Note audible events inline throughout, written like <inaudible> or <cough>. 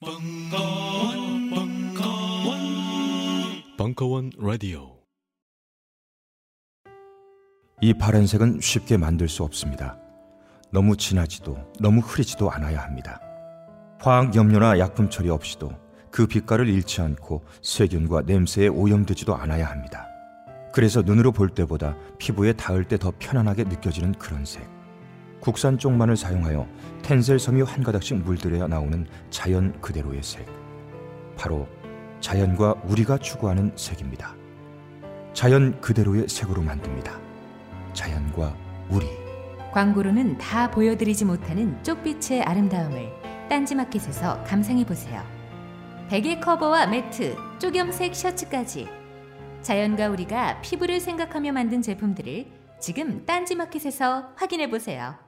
벙커원, 벙커원, 벙커원 라디오. 이 파란색은 쉽게 만들 수 없습니다. 너무 진하지도 너무 흐리지도 않아야 합니다. 화학 염료나 약품 처리 없이도 그 빛깔을 잃지 않고 세균과 냄새에 오염되지도 않아야 합니다. 그래서 눈으로 볼 때보다 피부에 닿을 때 더 편안하게 느껴지는 그런 색. 국산 쪽만을 사용하여 텐셀 섬유 한 가닥씩 물들여야 나오는 자연 그대로의 색. 바로 자연과 우리가 추구하는 색입니다. 자연 그대로의 색으로 만듭니다. 자연과 우리. 광고로는 다 보여드리지 못하는 쪽빛의 아름다움을 딴지마켓에서 감상해 보세요. 베개 커버와 매트, 쪽염색 셔츠까지 자연과 우리가 피부를 생각하며 만든 제품들을 지금 딴지마켓에서 확인해 보세요.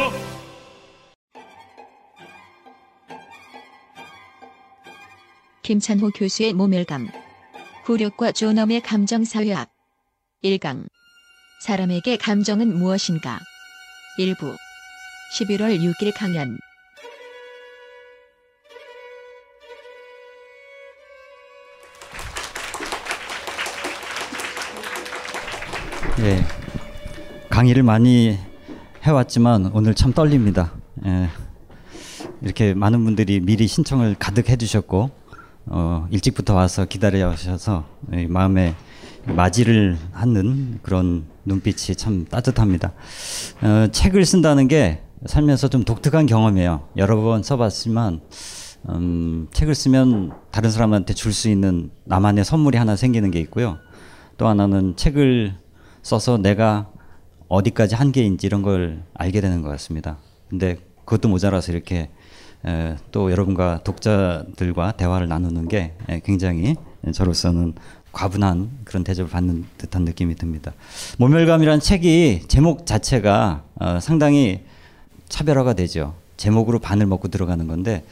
김찬호 교수의 모멸감. 굴욕과 존엄의 감정사회학. 1강. 사람에게 감정은 무엇인가? 일부 11월 6일 강연. 예, 강의를 많이 해왔지만 오늘 참 떨립니다. 예, 이렇게 많은 분들이 미리 신청을 가득 해주셨고 어, 일찍부터 와서 기다려 주셔서 예, 마음에 맞이를 하는 그런 눈빛이 참 따뜻합니다. 어, 책을 쓴다는 게 살면서 좀 독특한 경험이에요. 여러 번 써봤지만 음, 책을 쓰면 다른 사람한테 줄 수 있는 나만의 선물이 하나 생기는 게 있고요. 또 하나는 책을 써서 내가 어디까지 한계인지 이런 걸 알게 되는 것 같습니다. 근데 그것도 모자라서 이렇게 에, 또 여러분과 독자들과 대화를 나누는 게 에, 굉장히 저로서는 과분한 그런 대접을 받는 듯한 느낌이 듭니다. 모멸감이라는 책이 제목 자체가 어, 상당히 차별화가 되죠. 제목으로 반을 먹고 들어가는 건데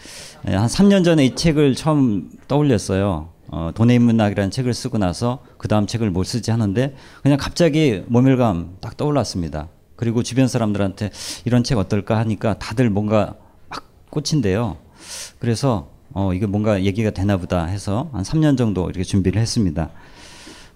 에, 한 3년 전에 이 책을 처음 떠올렸어요. 어, 돈의 인문학이라는 책을 쓰고 나서 그 다음 책을 못 쓰지 하는데 그냥 갑자기 모멸감 딱 떠올랐습니다. 그리고 주변 사람들한테 이런 책 어떨까 하니까 다들 뭔가 막 꽂힌대요. 그래서 어, 이게 뭔가 얘기가 되나 보다 해서 한 3년 정도 이렇게 준비를 했습니다.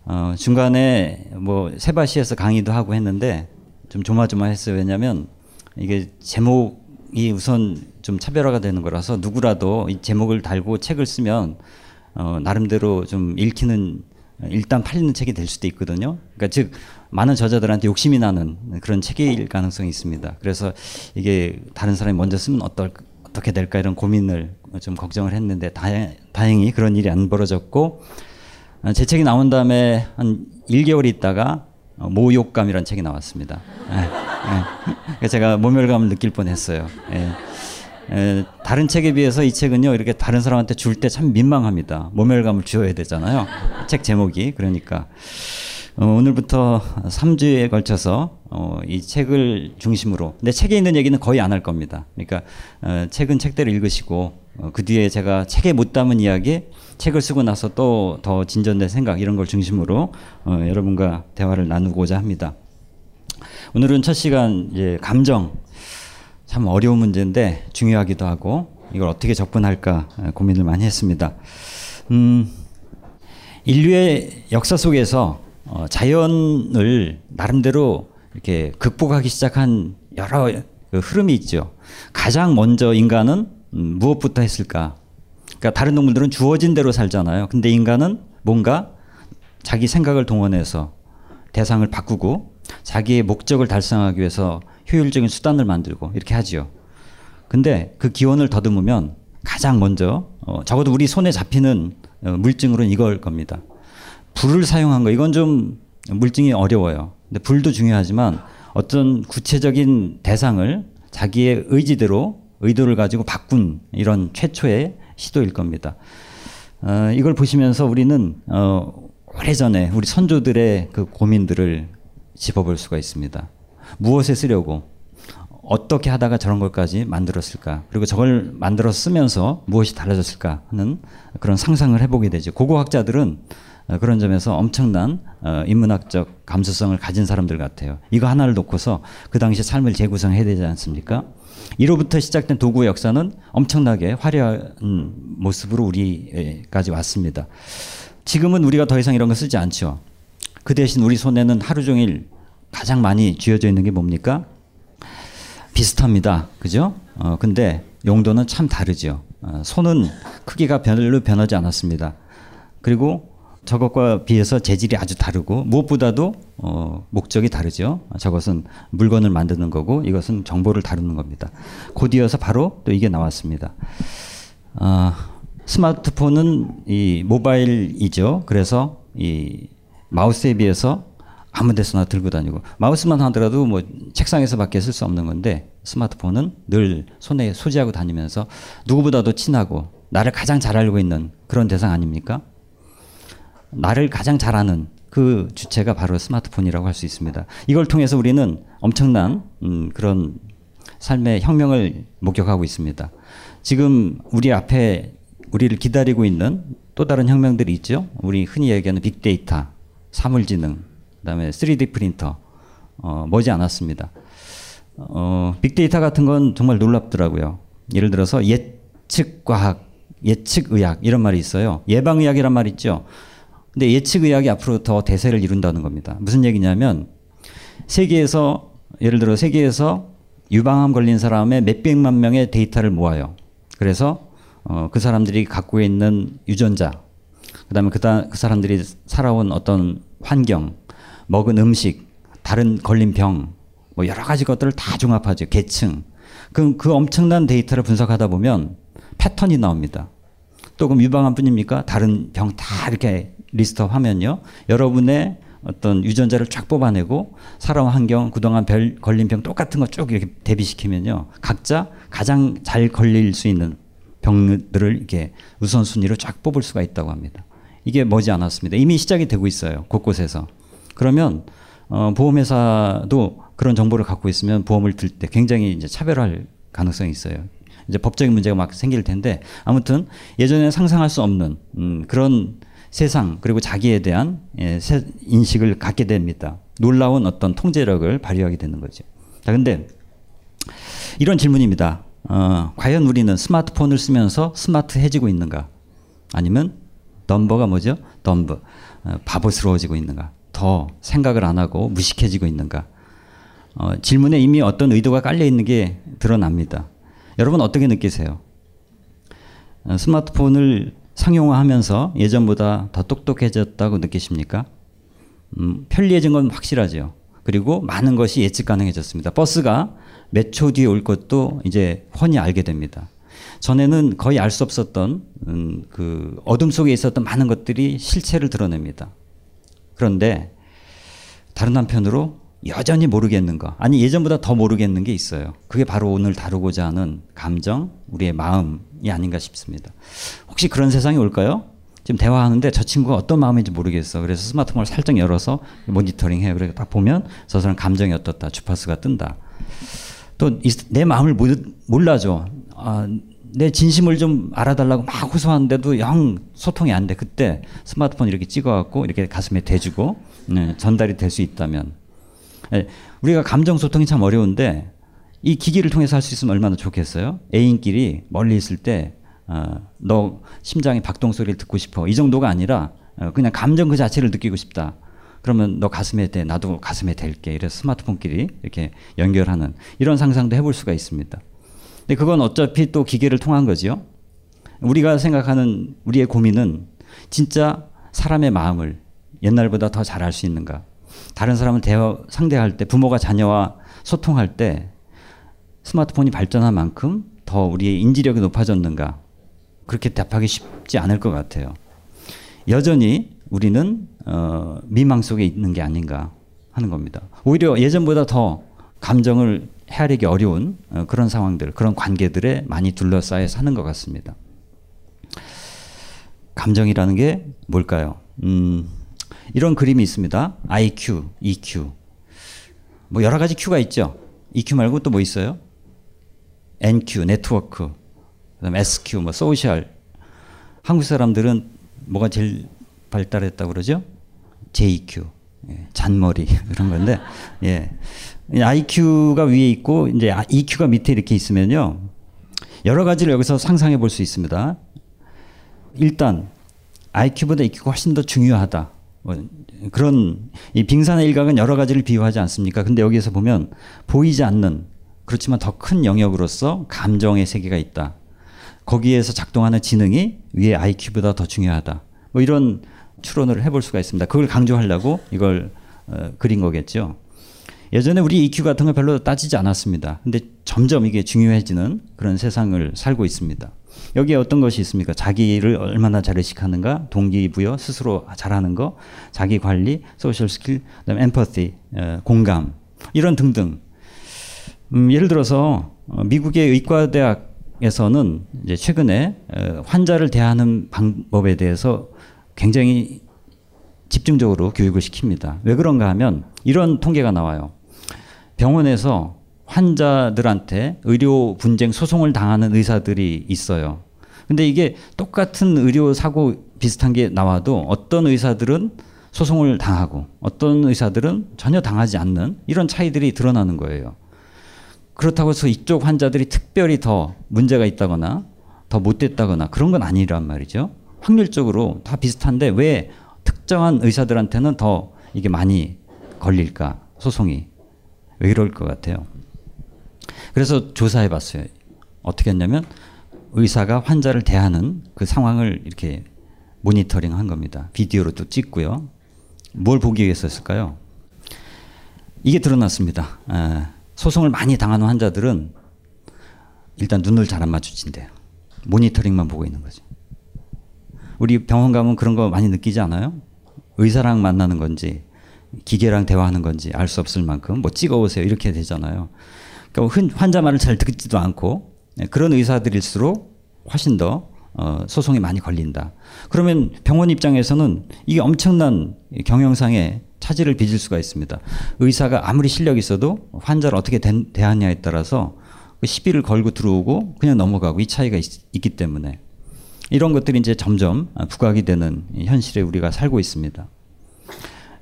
어, 중간에 뭐 세바시에서 강의도 하고 했는데 좀 조마조마했어요. 왜냐면 이게 제목이 우선 좀 차별화가 되는 거라서 누구라도 이 제목을 달고 책을 쓰면 어, 나름대로 좀 읽히는 일단 팔리는 책이 될 수도 있거든요. 그러니까 즉 많은 저자들한테 욕심이 나는 그런 책일 가능성이 있습니다. 그래서 이게 다른 사람이 먼저 쓰면 어떨 어떻게 될까 이런 고민을 좀 걱정을 했는데 다행, 다행히 그런 일이 안 벌어졌고 어, 제 책이 나온 다음에 한 1개월 있다가 어, 모욕감이라는 책이 나왔습니다. 예, 예. 제가 모멸감을 느낄 뻔했어요. 예. 에, 다른 책에 비해서 이 책은요 이렇게 다른 사람한테 줄 때 참 민망합니다. 모멸감을 주어야 되잖아요. 책 제목이 그러니까 어, 오늘부터 3주에 걸쳐서 어, 이 책을 중심으로 내 책에 있는 얘기는 거의 안 할 겁니다. 그러니까 어, 책은 책대로 읽으시고 어, 그 뒤에 제가 책에 못 담은 이야기, 책을 쓰고 나서 또 더 진전된 생각 이런 걸 중심으로 어, 여러분과 대화를 나누고자 합니다. 오늘은 첫 시간 이제 감정 참 어려운 문제인데 중요하기도 하고 이걸 어떻게 접근할까 고민을 많이 했습니다. 음, 인류의 역사 속에서 어, 자연을 나름대로 이렇게 극복하기 시작한 여러 그 흐름이 있죠. 가장 먼저 인간은 음, 무엇부터 했을까? 그러니까 다른 동물들은 주어진 대로 살잖아요. 근데 인간은 뭔가 자기 생각을 동원해서 대상을 바꾸고 자기의 목적을 달성하기 위해서 효율적인 수단을 만들고 이렇게 하지요. 근데 그 기원을 더듬으면 가장 먼저 어, 적어도 우리 손에 잡히는 어, 물증으로는 이걸 겁니다. 불을 사용한 거 이건 좀 물증이 어려워요. 근데 불도 중요하지만 어떤 구체적인 대상을 자기의 의지대로 의도를 가지고 바꾼 이런 최초의 시도일 겁니다. 어, 이걸 보시면서 우리는 어, 오래전에 우리 선조들의 그 고민들을 짚어볼 수가 있습니다. 무엇에 쓰려고 어떻게 하다가 저런 것까지 만들었을까? 그리고 저걸 만들어 쓰면서 무엇이 달라졌을까 하는 그런 상상을 해보게 되죠. 고고학자들은 어, 그런 점에서 엄청난 어, 인문학적 감수성을 가진 사람들 같아요. 이거 하나를 놓고서 그 당시 삶을 재구성해야 되지 않습니까? 이로부터 시작된 도구의 역사는 엄청나게 화려한 모습으로 우리까지 왔습니다. 지금은 우리가 더 이상 이런 거 쓰지 않죠. 그 대신 우리 손에는 하루 종일 가장 많이 쥐어져 있는 게 뭡니까? 비슷합니다. 그죠? 어, 근데 용도는 참 다르죠. 어, 손은 크기가 별로 변하지 않았습니다. 그리고 저것과 비해서 재질이 아주 다르고 무엇보다도 어, 목적이 다르죠. 저것은 물건을 만드는 거고 이것은 정보를 다루는 겁니다. 곧이어서 바로 또 이게 나왔습니다. 어, 스마트폰은 이 모바일이죠. 그래서 이 마우스에 비해서 아무 데서나 들고 다니고 마우스만 하더라도 뭐 책상에서밖에 쓸 수 없는 건데 스마트폰은 늘 손에 소지하고 다니면서 누구보다도 친하고 나를 가장 잘 알고 있는 그런 대상 아닙니까? 나를 가장 잘 아는 그 주체가 바로 스마트폰이라고 할 수 있습니다. 이걸 통해서 우리는 엄청난 음, 그런 삶의 혁명을 목격하고 있습니다. 지금 우리 앞에 우리를 기다리고 있는 또 다른 혁명들이 있죠. 우리 흔히 얘기하는 빅데이터, 사물지능, 그다음에 3D 프린터 어, 머지 않았습니다. 어, 빅데이터 같은 건 정말 놀랍더라고요. 예를 들어서 예측 과학, 예측 의학 이런 말이 있어요. 예방 의학이란 말 있죠. 근데 예측 의학이 앞으로 더 대세를 이룬다는 겁니다. 무슨 얘기냐면 세계에서 예를 들어 세계에서 유방암 걸린 사람의 몇백만 명의 데이터를 모아요. 그래서 어, 그 사람들이 갖고 있는 유전자, 그다음에 그, 그 사람들이 살아온 어떤 환경, 먹은 음식, 다른 걸린 병, 뭐 여러 가지 것들을 다 종합하죠. 계층. 그럼 그 엄청난 데이터를 분석하다 보면 패턴이 나옵니다. 또 그럼 유방암뿐입니까? 다른 병 다 이렇게 list up 하면요. 여러분의 어떤 유전자를 쫙 뽑아내고 살아온 환경, 그동안 별 걸린 병 똑같은 거 쭉 이렇게 대비시키면요. 각자 가장 잘 걸릴 수 있는 병들을 이렇게 우선순위로 쫙 뽑을 수가 있다고 합니다. 이게 머지 않았습니다. 이미 시작이 되고 있어요. 곳곳에서. 그러면 어, 보험회사도 그런 정보를 갖고 있으면 보험을 들 때 굉장히 이제 차별할 가능성이 있어요. 이제 법적인 문제가 막 생길 텐데 아무튼 예전에 상상할 수 없는 음, 그런 세상 그리고 자기에 대한 예, 인식을 갖게 됩니다. 놀라운 어떤 통제력을 발휘하게 되는 거죠. 자, 근데 이런 질문입니다. 어, 과연 우리는 스마트폰을 쓰면서 스마트해지고 있는가? 아니면 덤버가 뭐죠? 덤브 어, 바보스러워지고 있는가? 더 생각을 안 하고 무식해지고 있는가? 어, 질문에 이미 어떤 의도가 깔려 있는 게 드러납니다. 여러분 어떻게 느끼세요? 어, 스마트폰을 상용화하면서 예전보다 더 똑똑해졌다고 느끼십니까? 음, 편리해진 건 확실하죠. 그리고 많은 것이 예측 가능해졌습니다. 버스가 몇 초 뒤에 올 것도 이제 훤히 알게 됩니다. 전에는 거의 알 수 없었던 음, 그 어둠 속에 있었던 많은 것들이 실체를 드러냅니다. 그런데 다른 한편으로 여전히 모르겠는 거 아니 예전보다 더 모르겠는 게 있어요. 그게 바로 오늘 다루고자 하는 감정, 우리의 마음이 아닌가 싶습니다. 혹시 그런 세상이 올까요? 지금 대화하는데 저 친구가 어떤 마음인지 모르겠어. 그래서 스마트폰을 살짝 열어서 모니터링 해요. 그래서 딱 보면 저 사람 감정이 어떻다. 주파수가 뜬다. 또 내 마음을 몰라줘. 아, 내 진심을 좀 알아달라고 막 호소하는데도 영 소통이 안 돼. 그때 스마트폰 이렇게 찍어갖고 이렇게 가슴에 대주고 네, 전달이 될 수 있다면 네, 우리가 감정 소통이 참 어려운데 이 기기를 통해서 할 수 있으면 얼마나 좋겠어요? 애인끼리 멀리 있을 때, 어, 너 심장의 박동 소리를 듣고 싶어. 이 정도가 아니라 어, 그냥 감정 그 자체를 느끼고 싶다. 그러면 너 가슴에 대, 나도 가슴에 댈게. 이래서 스마트폰끼리 이렇게 연결하는 이런 상상도 해볼 수가 있습니다. 근데 그건 어차피 또 기계를 통한 거지요. 우리가 생각하는 우리의 고민은 진짜 사람의 마음을 옛날보다 더잘알수 있는가. 다른 사람을 대화, 상대할 때 부모가 자녀와 소통할 때 스마트폰이 발전한 만큼 더 우리의 인지력이 높아졌는가. 그렇게 답하기 쉽지 않을 것 같아요. 여전히 우리는 어, 미망 속에 있는 게 아닌가 하는 겁니다. 오히려 예전보다 더 감정을 헤아리기 어려운 어, 그런 상황들, 그런 관계들에 많이 둘러싸여 사는 것 같습니다. 감정이라는 게 뭘까요? 음, 이런 그림이 있습니다. IQ, EQ. 뭐 여러 가지 Q가 있죠. EQ 말고 또 뭐 있어요? NQ, 네트워크. 그다음 SQ, 뭐 소셜. 한국 사람들은 뭐가 제일 발달했다고 그러죠? JQ. 예, 잔머리 <laughs> 그런 건데 예. IQ가 위에 있고 이제 EQ가 밑에 이렇게 있으면요. 여러 가지를 여기서 상상해 볼 수 있습니다. 일단 IQ보다 EQ가 훨씬 더 중요하다. 뭐 그런 이 빙산의 일각은 여러 가지를 비유하지 않습니까? 근데 여기에서 보면 보이지 않는 그렇지만 더 큰 영역으로서 감정의 세계가 있다. 거기에서 작동하는 지능이 위에 IQ보다 더 중요하다. 뭐 이런 추론을 해볼 수가 있습니다. 그걸 강조하려고 이걸 어, 그린 거겠죠. 예전에 우리 EQ 같은 거 별로 따지지 않았습니다. 근데 점점 이게 중요해지는 그런 세상을 살고 있습니다. 여기에 어떤 것이 있습니까? 자기를 얼마나 잘 의식하는가, 동기부여, 스스로 잘하는 거, 자기 관리, social skill, 그다음에 empathy, 어, 공감 이런 등등. 음, 예를 들어서 어, 미국의 의과대학에서는 이제 최근에 어, 환자를 대하는 방법에 대해서 굉장히 집중적으로 교육을 시킵니다. 왜 그런가 하면 이런 통계가 나와요. 병원에서 환자들한테 의료 분쟁 소송을 당하는 의사들이 있어요. 근데 이게 똑같은 의료 사고 비슷한 게 나와도 어떤 의사들은 소송을 당하고 어떤 의사들은 전혀 당하지 않는 이런 차이들이 드러나는 거예요. 그렇다고 해서 이쪽 환자들이 특별히 더 문제가 있다거나 더 못됐다거나 그런 건 아니란 말이죠. 확률적으로 다 비슷한데 왜 특정한 의사들한테는 더 이게 많이 걸릴까 소송이 왜 이럴 것 같아요. 그래서 조사해 봤어요. 어떻게 했냐면 의사가 환자를 대하는 그 상황을 이렇게 모니터링 한 겁니다. 비디오로 또 찍고요. 뭘 보기 위해서였을까요? 이게 드러났습니다. 에, 소송을 많이 당하는 환자들은 일단 눈을 잘 안 마주친대요. 모니터링만 보고 있는 거죠. 우리 병원 가면 그런 거 많이 느끼지 않아요? 의사랑 만나는 건지 기계랑 대화하는 건지 알 수 없을 만큼 뭐 찍어 오세요 이렇게 되잖아요. 그러니까 환자 말을 잘 듣지도 않고 네, 그런 의사들일수록 훨씬 더 어, 소송이 많이 걸린다. 그러면 병원 입장에서는 이게 엄청난 경영상의 차질을 빚을 수가 있습니다. 의사가 아무리 실력 있어도 환자를 어떻게 대, 대하냐에 따라서 그 시비를 걸고 들어오고 그냥 넘어가고 이 차이가 있, 있기 때문에 이런 것들이 이제 점점 부각이 되는 현실에 우리가 살고 있습니다.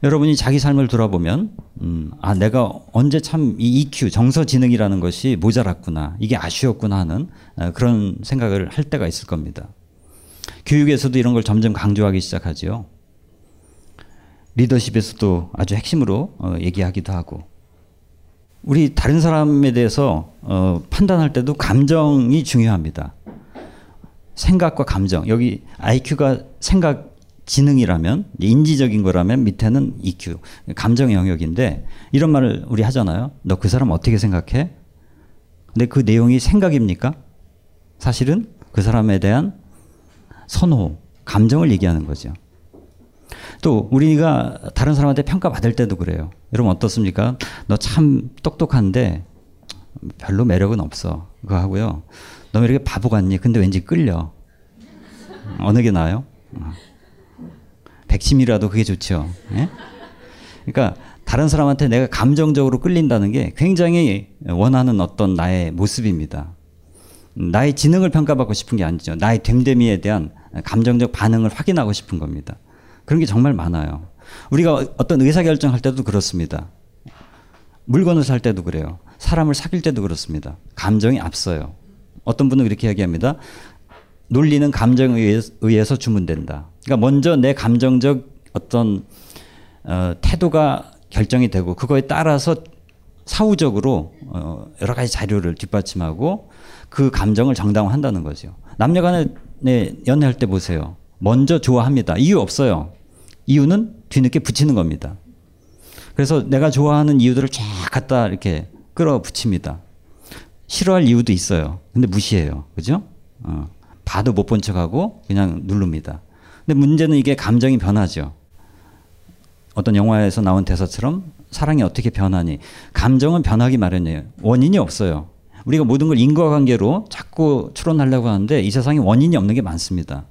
여러분이 자기 삶을 돌아보면 음, 아 내가 언제 참 이 EQ 정서 지능이라는 것이 모자랐구나 이게 아쉬웠구나 하는 어, 그런 생각을 할 때가 있을 겁니다. 교육에서도 이런 걸 점점 강조하기 시작하지요. 리더십에서도 아주 핵심으로 어, 얘기하기도 하고 우리 다른 사람에 대해서 어, 판단할 때도 감정이 중요합니다. 생각과 감정 여기 IQ가 생각 지능이라면 인지적인 거라면 밑에는 EQ 감정 영역인데 이런 말을 우리 하잖아요. 너 그 사람 어떻게 생각해? 근데 그 내용이 생각입니까? 사실은 그 사람에 대한 선호, 감정을 얘기하는 거죠. 또 우리가 다른 사람한테 평가받을 때도 그래요. 여러분 어떻습니까? 너 참 똑똑한데 별로 매력은 없어. 그거 하고요. 너 왜 이렇게 바보 같니? 근데 왠지 끌려. 어느 게 나아요? 백심이라도 그게 좋죠. 예? 그러니까 다른 사람한테 내가 감정적으로 끌린다는 게 굉장히 원하는 어떤 나의 모습입니다. 나의 지능을 평가받고 싶은 게 아니죠. 나의 됨됨이에 대한 감정적 반응을 확인하고 싶은 겁니다. 그런 게 정말 많아요. 우리가 어떤 의사결정할 때도 그렇습니다. 물건을 살 때도 그래요. 사람을 사귈 때도 그렇습니다. 감정이 앞서요. 어떤 분은 이렇게 이야기합니다. 논리는 감정에 의해서 주문된다. 그러니까 먼저 내 감정적 어떤 어, 태도가 결정이 되고 그거에 따라서 사후적으로 어, 여러 가지 자료를 뒷받침하고 그 감정을 정당화한다는 거죠. 남녀간에 네, 연애할 때 보세요. 먼저 좋아합니다. 이유 없어요. 이유는 뒤늦게 붙이는 겁니다. 그래서 내가 좋아하는 이유들을 쫙 갖다 이렇게 끌어붙입니다. 싫어할 이유도 있어요. 근데 무시해요. 그죠? 어, 봐도 못 본 척하고 그냥 누릅니다. 근데 문제는 이게 감정이 변하죠. 어떤 영화에서 나온 대사처럼 사랑이 어떻게 변하니? 감정은 변하기 마련이에요. 원인이 없어요. 우리가 모든 걸 인과관계로 자꾸 추론하려고 하는데 이 세상에 원인이 없는 게 많습니다.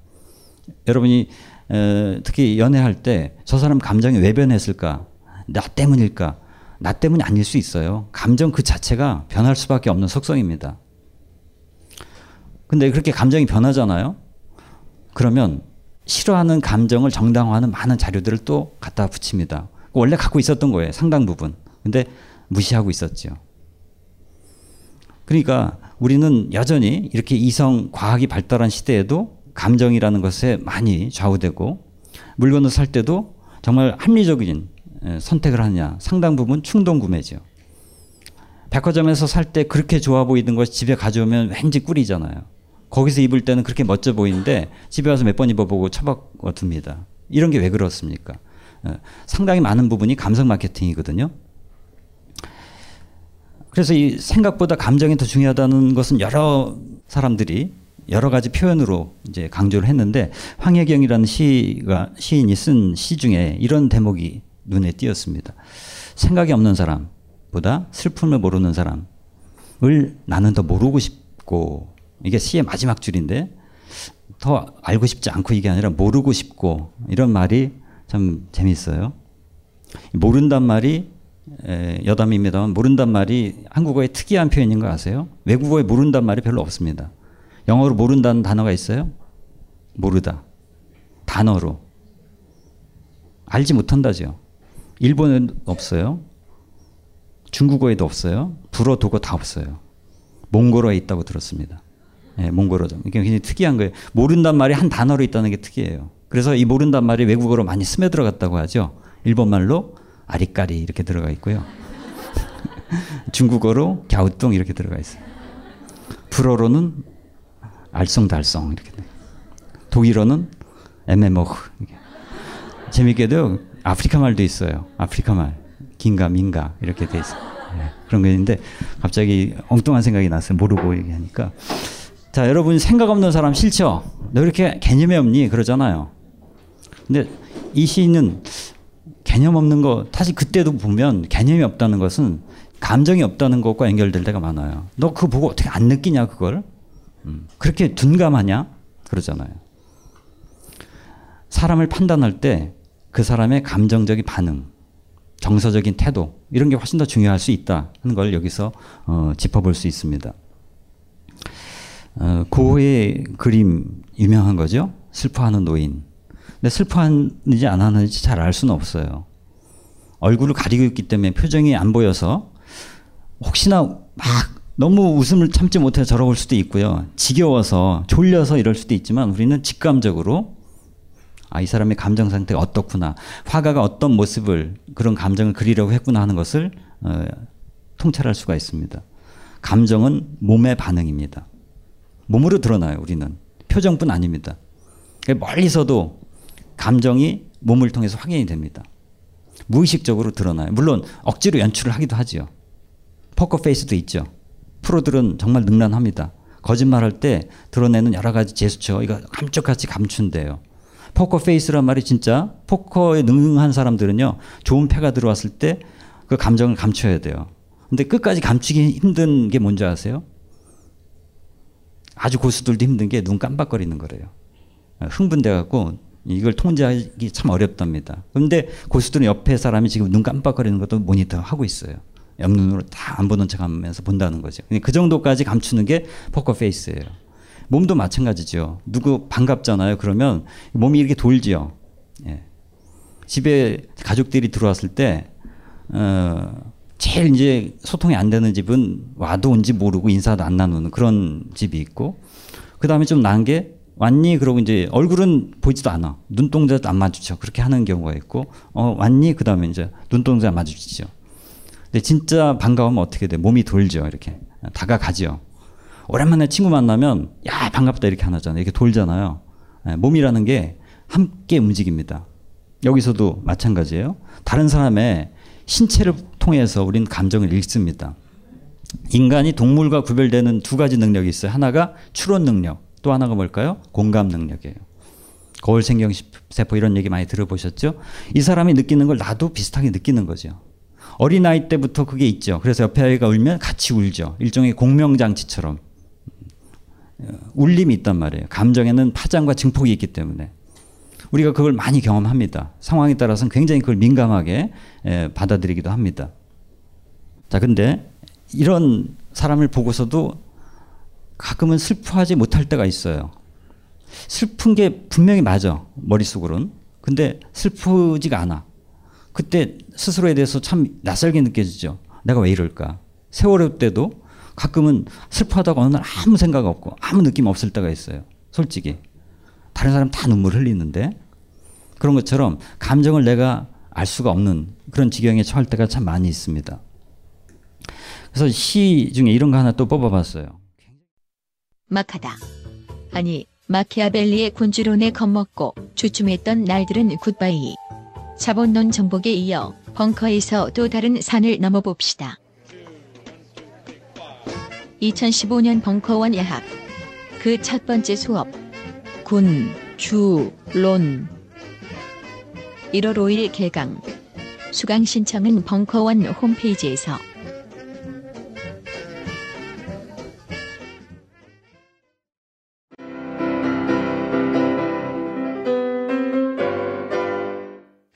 여러분이 에, 특히 연애할 때 저 사람 감정이 왜 변했을까? 나 때문일까? 나 때문이 아닐 수 있어요. 감정 그 자체가 변할 수밖에 없는 속성입니다. 근데 그렇게 감정이 변하잖아요. 그러면 싫어하는 감정을 정당화하는 많은 자료들을 또 갖다 붙입니다. 원래 갖고 있었던 거예요. 상당 부분. 근데 무시하고 있었죠. 그러니까 우리는 여전히 이렇게 이성 과학이 발달한 시대에도 감정이라는 것에 많이 좌우되고 물건을 살 때도 정말 합리적인 선택을 하느냐 상당 부분 충동 구매죠. 백화점에서 살 때 그렇게 좋아 보이던 것이 집에 가져오면 왠지 꿀이잖아요. 거기서 입을 때는 그렇게 멋져 보이는데 집에 와서 몇 번 입어보고 처박어 둡니다. 이런 게 왜 그렇습니까? 상당히 많은 부분이 감성 마케팅이거든요. 그래서 이 생각보다 감정이 더 중요하다는 것은 여러 사람들이 여러 가지 표현으로 이제 강조를 했는데 황혜경이라는 시가 시인이 쓴 시 중에 이런 대목이 눈에 띄었습니다. 생각이 없는 사람보다 슬픔을 모르는 사람을 나는 더 모르고 싶고 이게 시의 마지막 줄인데 더 알고 싶지 않고 이게 아니라 모르고 싶고 이런 말이 참 재밌어요. 모른단 말이 에, 여담입니다만 모른단 말이 한국어의 특이한 표현인 거 아세요? 외국어에 모른단 말이 별로 없습니다. 영어로 모른다는 단어가 있어요? 모르다. 단어로. 알지 못한다죠. 일본에도 없어요. 중국어에도 없어요. 불어, 독어 다 없어요. 몽골어에 있다고 들었습니다. 네, 몽골어죠. 이게 굉장히 특이한 거예요. 모른단 말이 한 단어로 있다는 게 특이해요. 그래서 이 모른단 말이 외국어로 많이 스며들어갔다고 하죠. 일본말로 아리까리 이렇게 들어가 있고요. <laughs> 중국어로 갸우뚱 이렇게 들어가 있어요. 불어로는 알쏭달쏭 이렇게 돼. 독일어는 에메모흐. 재밌게도 아프리카 말도 있어요. 아프리카 말. 긴가 민가 이렇게 돼 있어요. 네, 그런 게 있는데 갑자기 엉뚱한 생각이 났어요. 모르고 얘기하니까. 자, 여러분 생각 없는 사람 싫죠? 너 이렇게 개념이 없니? 그러잖아요. 근데 이 시인은 개념 없는 거 사실 그때도 보면 개념이 없다는 것은 감정이 없다는 것과 연결될 때가 많아요. 너 그거 보고 어떻게 안 느끼냐 그걸? 음, 그렇게 둔감하냐? 그러잖아요. 사람을 판단할 때 그 사람의 감정적인 반응, 정서적인 태도 이런 게 훨씬 더 중요할 수 있다 하는 걸 여기서 어, 짚어볼 수 있습니다. 어, 고의 그림 유명한 거죠. 슬퍼하는 노인. 근데 슬퍼하는지 안 하는지 잘 알 수는 없어요. 얼굴을 가리고 있기 때문에 표정이 안 보여서 혹시나 막 너무 웃음을 참지 못해 저러올 수도 있고요. 지겨워서 졸려서 이럴 수도 있지만 우리는 직감적으로 아, 이 사람의 감정 상태가 어떻구나. 화가가 어떤 모습을 그런 감정을 그리려고 했구나 하는 것을 어, 통찰할 수가 있습니다. 감정은 몸의 반응입니다. 몸으로 드러나요, 우리는. 표정뿐 아닙니다. 멀리서도 감정이 몸을 통해서 확인이 됩니다. 무의식적으로 드러나요. 물론 억지로 연출을 하기도 하죠. 포커 페이스도 있죠. 프로들은 정말 능란합니다. 거짓말할 때 드러내는 여러 가지 제스처, 이거 감쪽같이 감춘대요. 포커 페이스란 말이 진짜 포커에 능한 사람들은요 좋은 패가 들어왔을 때 그 감정을 감춰야 돼요. 근데 끝까지 감추기 힘든 게 뭔지 아세요? 아주 고수들도 힘든 게 눈 깜빡거리는 거래요. 흥분돼 갖고 이걸 통제하기 참 어렵답니다. 그런데 고수들은 옆에 사람이 지금 눈 깜빡거리는 것도 모니터 하고 있어요. 옆눈으로 다 안 보는 척 하면서 본다는 거죠. 그 정도까지 감추는 게 포커 페이스예요. 몸도 마찬가지죠. 누구 반갑잖아요. 그러면 몸이 이렇게 돌지요. 예. 집에 가족들이 들어왔을 때 어, 제일 이제 소통이 안 되는 집은 와도 온지 모르고 인사도 안 나누는 그런 집이 있고 그 다음에 좀 나은 게 왔니 그러고 이제 얼굴은 보이지도 않아 눈동자도 안 마주쳐 그렇게 하는 경우가 있고 어 왔니 그 다음에 이제 눈동자 마주치죠. 근데 진짜 반가우면 어떻게 돼 몸이 돌죠 이렇게 다가가죠. 오랜만에 친구 만나면 야 반갑다 이렇게 안 하잖아요. 이렇게 돌잖아요. 네, 몸이라는 게 함께 움직입니다. 여기서도 마찬가지예요. 다른 사람의 신체를 통해서 우리는 감정을 읽습니다. 인간이 동물과 구별되는 두 가지 능력이 있어요. 하나가 추론 능력, 또 하나가 뭘까요? 공감 능력이에요. 거울 생경 세포 이런 얘기 많이 들어보셨죠? 이 사람이 느끼는 걸 나도 비슷하게 느끼는 거죠. 어린아이 때부터 그게 있죠. 그래서 옆에 아이가 울면 같이 울죠. 일종의 공명장치처럼. 울림이 있단 말이에요. 감정에는 파장과 증폭이 있기 때문에. 우리가 그걸 많이 경험합니다. 상황에 따라서는 굉장히 그걸 민감하게 받아들이기도 합니다. 자, 근데 이런 사람을 보고서도 가끔은 슬퍼하지 못할 때가 있어요. 슬픈 게 분명히 맞아, 머릿속으로는. 근데 슬프지가 않아. 그때 스스로에 대해서 참 낯설게 느껴지죠. 내가 왜 이럴까? 세월호 때도 가끔은 슬퍼하다가 어느 날 아무 생각 없고 아무 느낌 없을 때가 있어요. 솔직히. 다른 사람 다 눈물 흘리는데 그런 것처럼 감정을 내가 알 수가 없는 그런 지경에 처할 때가 참 많이 있습니다. 그래서 시 중에 이런 거 하나 또 뽑아봤어요. 막하다. 아니, 마키아벨리의 군주론에 겁먹고 주춤했던 날들은 굿바이. 자본론 정복에 이어 벙커에서 또 다른 산을 넘어봅시다. 2015년 벙커원 야학. 그첫 번째 수업. 군, 주, 론. 1월 5일 개강. 수강 신청은 벙커원 홈페이지에서.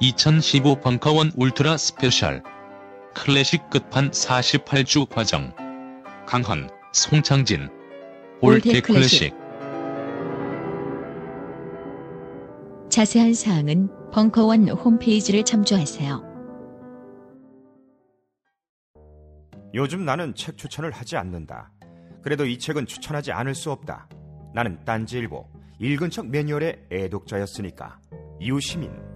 (2015) 벙커원 ultra special 클래식 끝판 48주 과정 강헌, 송창진 old 클래식 자세한 사항은 벙커원 홈페이지를 참조하세요. 요즘 나는 책 추천을 하지 않는다. 그래도 이 책은 추천하지 않을 수 없다. 나는 딴지일보 읽은 척 매뉴얼의 애독자였으니까. 이웃시민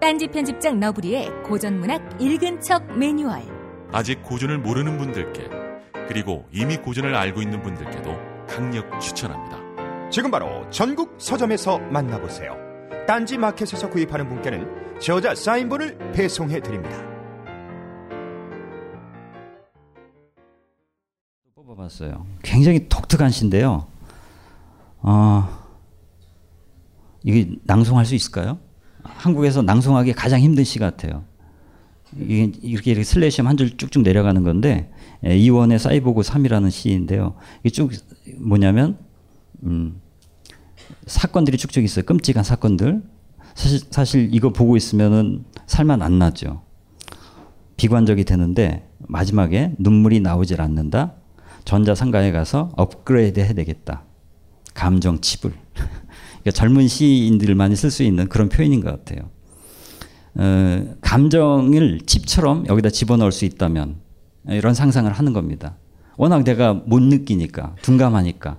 딴지 편집장 너브리의 고전문학 읽은 척 매뉴얼. 아직 고전을 모르는 분들께 그리고 이미 고전을 알고 있는 분들께도 강력 추천합니다. 지금 바로 전국 서점에서 만나보세요. 딴지 마켓에서 구입하는 분께는 저자 사인본을 배송해 드립니다. 뽑아봤어요. 굉장히 독특한 시인데요. 어, 이게 낭송할 수 있을까요? 한국에서 낭송하기 가장 힘든 시 같아요. 이렇게, 이렇게 슬래시하면 한 줄 쭉쭉 내려가는 건데 예, 이원의 사이보그 3이라는 시인데요. 이게 쭉 뭐냐면 음, 사건들이 쭉쭉 있어요. 끔찍한 사건들. 사실, 사실 이거 보고 있으면은 살만 안 나죠. 비관적이 되는데 마지막에 눈물이 나오질 않는다. 전자상가에 가서 업그레이드 해야 되겠다. 감정 칩을. 그러니까 젊은 시인들만이 쓸 수 있는 그런 표현인 것 같아요. 어, 감정을 칩처럼 여기다 집어넣을 수 있다면 이런 상상을 하는 겁니다. 워낙 내가 못 느끼니까 둔감하니까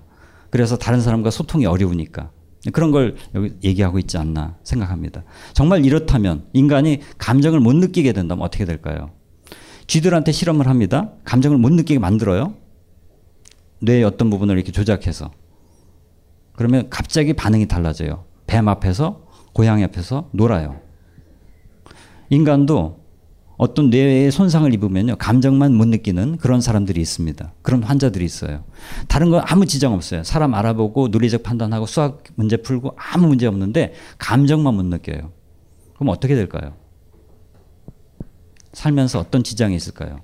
그래서 다른 사람과 소통이 어려우니까 그런 걸 여기 얘기하고 있지 않나 생각합니다. 정말 이렇다면 인간이 감정을 못 느끼게 된다면 어떻게 될까요? 쥐들한테 실험을 합니다. 감정을 못 느끼게 만들어요. 뇌의 어떤 부분을 이렇게 조작해서 그러면 갑자기 반응이 달라져요. 뱀 앞에서 고양이 앞에서 놀아요. 인간도 어떤 뇌에 손상을 입으면요 감정만 못 느끼는 그런 사람들이 있습니다. 그런 환자들이 있어요. 다른 건 아무 지장 없어요. 사람 알아보고 논리적 판단하고 수학 문제 풀고 아무 문제 없는데 감정만 못 느껴요. 그럼 어떻게 될까요? 살면서 어떤 지장이 있을까요?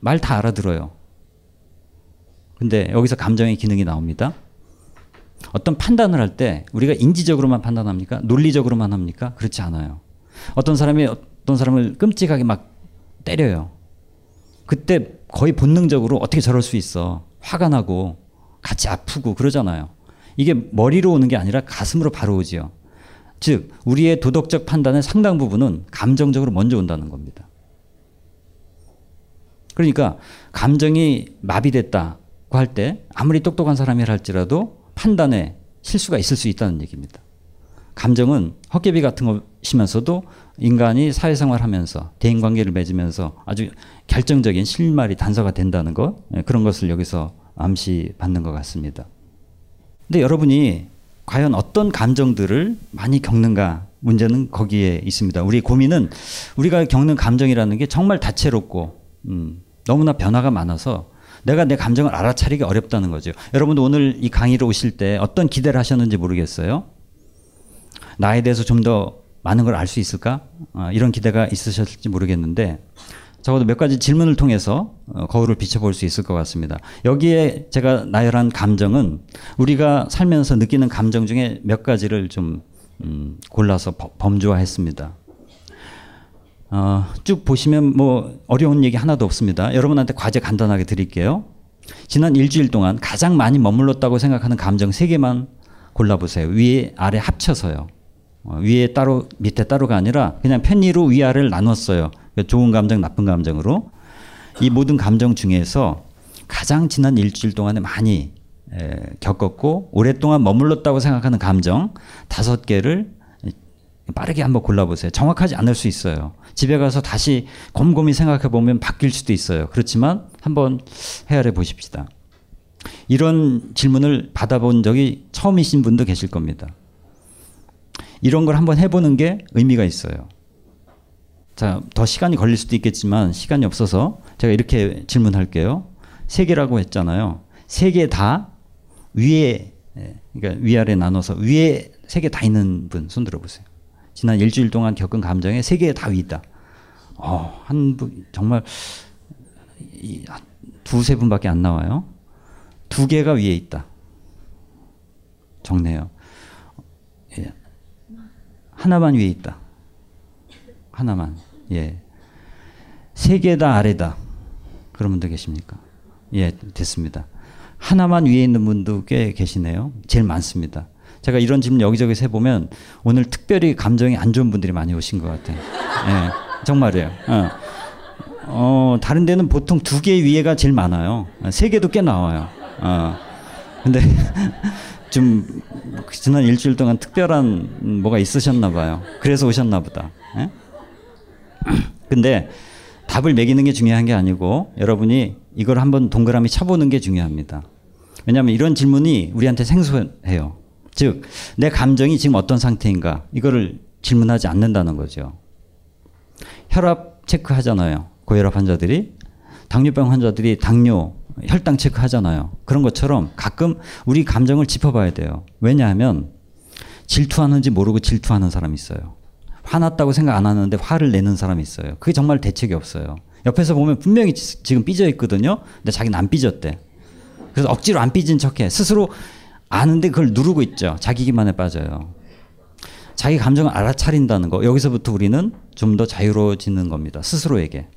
말 다 알아들어요. 근데 여기서 감정의 기능이 나옵니다. 어떤 판단을 할 때 우리가 인지적으로만 판단합니까? 논리적으로만 합니까? 그렇지 않아요. 어떤 사람이 어떤 사람을 끔찍하게 막 때려요. 그때 거의 본능적으로 어떻게 저럴 수 있어. 화가 나고 같이 아프고 그러잖아요. 이게 머리로 오는 게 아니라 가슴으로 바로 오지요. 즉, 우리의 도덕적 판단의 상당 부분은 감정적으로 먼저 온다는 겁니다. 그러니까 감정이 마비됐다고 할 때 아무리 똑똑한 사람이라 할지라도 판단에 실수가 있을 수 있다는 얘기입니다. 감정은 헛개비 같은 것이면서도 인간이 사회생활 하면서 대인관계를 맺으면서 아주 결정적인 실마리 단서가 된다는 것 예, 그런 것을 여기서 암시 받는 것 같습니다. 근데 여러분이 과연 어떤 감정들을 많이 겪는가 문제는 거기에 있습니다. 우리 고민은 우리가 겪는 감정이라는 게 정말 다채롭고 음, 너무나 변화가 많아서 내가 내 감정을 알아차리기 어렵다는 거죠. 여러분도 오늘 이 강의를 오실 때 어떤 기대를 하셨는지 모르겠어요. 나에 대해서 좀 더 많은 걸 알 수 있을까? 어, 이런 기대가 있으셨을지 모르겠는데 적어도 몇 가지 질문을 통해서 어, 거울을 비춰볼 수 있을 것 같습니다. 여기에 제가 나열한 감정은 우리가 살면서 느끼는 감정 중에 몇 가지를 좀 음, 골라서 범주화했습니다. 어, 쭉 보시면 뭐 어려운 얘기 하나도 없습니다. 여러분한테 과제 간단하게 드릴게요. 지난 일주일 동안 가장 많이 머물렀다고 생각하는 감정 세 개만 골라보세요. 위에 아래 합쳐서요. 어, 위에 따로 밑에 따로가 아니라 그냥 편의로 위아래를 나눴어요. 그러니까 좋은 감정, 나쁜 감정으로 이 모든 감정 중에서 가장 지난 일주일 동안에 많이 에, 겪었고 오랫동안 머물렀다고 생각하는 감정 다섯 개를 빠르게 한번 골라보세요. 정확하지 않을 수 있어요. 집에 가서 다시 곰곰이 생각해 보면 바뀔 수도 있어요. 그렇지만 한번 헤아려 보십시다. 이런 질문을 받아본 적이 처음이신 분도 계실 겁니다. 이런 걸 한번 해보는 게 의미가 있어요. 자, 더 시간이 걸릴 수도 있겠지만 시간이 없어서 제가 이렇게 질문할게요. 세 개라고 했잖아요. 세 개 다 위에, 그러니까 위아래 나눠서 위에 세 개 다 있는 분 손 들어 보세요. 지난 일주일 동안 겪은 감정에 세개다 있다. 어, 한 분, 정말 두세 분밖에 안 나와요. 두 개가 위에 있다. 적네요. 예. 하나만 위에 있다. 하나만. 예. 세 개 다 아래다. 그런 분도 계십니까? 예, 됐습니다. 하나만 위에 있는 분도 꽤 계시네요. 제일 많습니다. 제가 이런 질문 여기저기서 해보면 오늘 특별히 감정이 안 좋은 분들이 많이 오신 것 같아요. 예, 정말이에요. 어. 어, 다른 데는 보통 두 개 위에가 제일 많아요. 세 개도 꽤 나와요. 어. 근데 <laughs> 좀 지난 일주일 동안 특별한 뭐가 있으셨나 봐요. 그래서 오셨나 보다. 예? <clears throat> 근데 답을 매기는 게 중요한 게 아니고 여러분이 이걸 한번 동그라미 쳐보는 게 중요합니다. 왜냐하면 이런 질문이 우리한테 생소해요. 즉, 내 감정이 지금 어떤 상태인가 이거를 질문하지 않는다는 거죠. 혈압 체크 하잖아요. 고혈압 환자들이 당뇨병 환자들이 당뇨 혈당 체크 하잖아요. 그런 것처럼 가끔 우리 감정을 짚어봐야 돼요. 왜냐하면 질투하는지 모르고 질투하는 사람이 있어요. 화났다고 생각 안 하는데 화를 내는 사람이 있어요. 그게 정말 대책이 없어요. 옆에서 보면 분명히 지금 삐져 있거든요. 근데 자기는 안 삐졌대. 그래서 억지로 안 삐진 척해. 스스로 아는데 그걸 누르고 있죠. 자기 기만에 빠져요. 자기 감정을 알아차린다는 거. 여기서부터 우리는 좀 더 자유로워지는 겁니다. 스스로에게.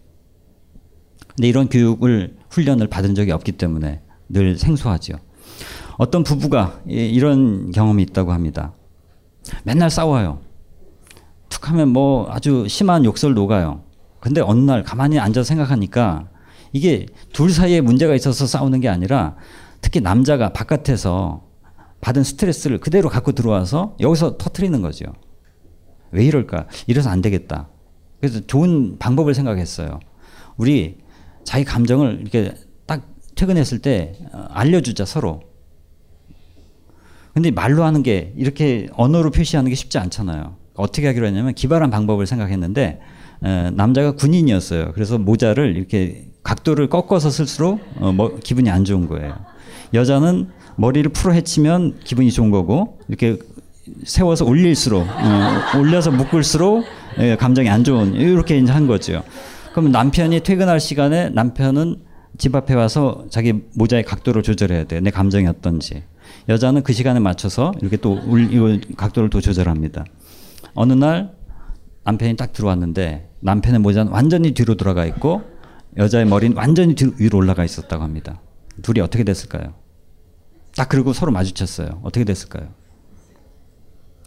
근데 이런 교육을 훈련을 받은 적이 없기 때문에 늘 생소하죠. 어떤 부부가 이런 경험이 있다고 합니다. 맨날 싸워요. 툭 하면 뭐 아주 심한 욕설 녹아요. 근데 어느 날 가만히 앉아 생각하니까 이게 둘 사이에 문제가 있어서 싸우는 게 아니라 특히 남자가 바깥에서 받은 스트레스를 그대로 갖고 들어와서 여기서 터트리는 거죠. 왜 이럴까? 이래서 안 되겠다. 그래서 좋은 방법을 생각했어요. 우리 자기 감정을 이렇게 딱 퇴근했을 때 어, 알려주자 서로. 근데 말로 하는 게 이렇게 언어로 표시하는 게 쉽지 않잖아요. 어떻게 하기로 했냐면 기발한 방법을 생각했는데 에, 남자가 군인이었어요. 그래서 모자를 이렇게 각도를 꺾어서 쓸수록 어, 뭐, 기분이 안 좋은 거예요. 여자는 머리를 풀어 헤치면 기분이 좋은 거고 이렇게 세워서 올릴수록 어, 올려서 묶을수록 예, 감정이 안 좋은 이렇게 이제 한 거죠. 그럼 남편이 퇴근할 시간에 남편은 집 앞에 와서 자기 모자의 각도를 조절해야 돼. 내 감정이 어떤지. 여자는 그 시간에 맞춰서 이렇게 또 올, 각도를 또 조절합니다. 어느 날 남편이 딱 들어왔는데 남편의 모자는 완전히 뒤로 돌아가 있고 여자의 머리는 완전히 뒤로, 위로 올라가 있었다고 합니다. 둘이 어떻게 됐을까요? 딱 그리고 서로 마주쳤어요. 어떻게 됐을까요?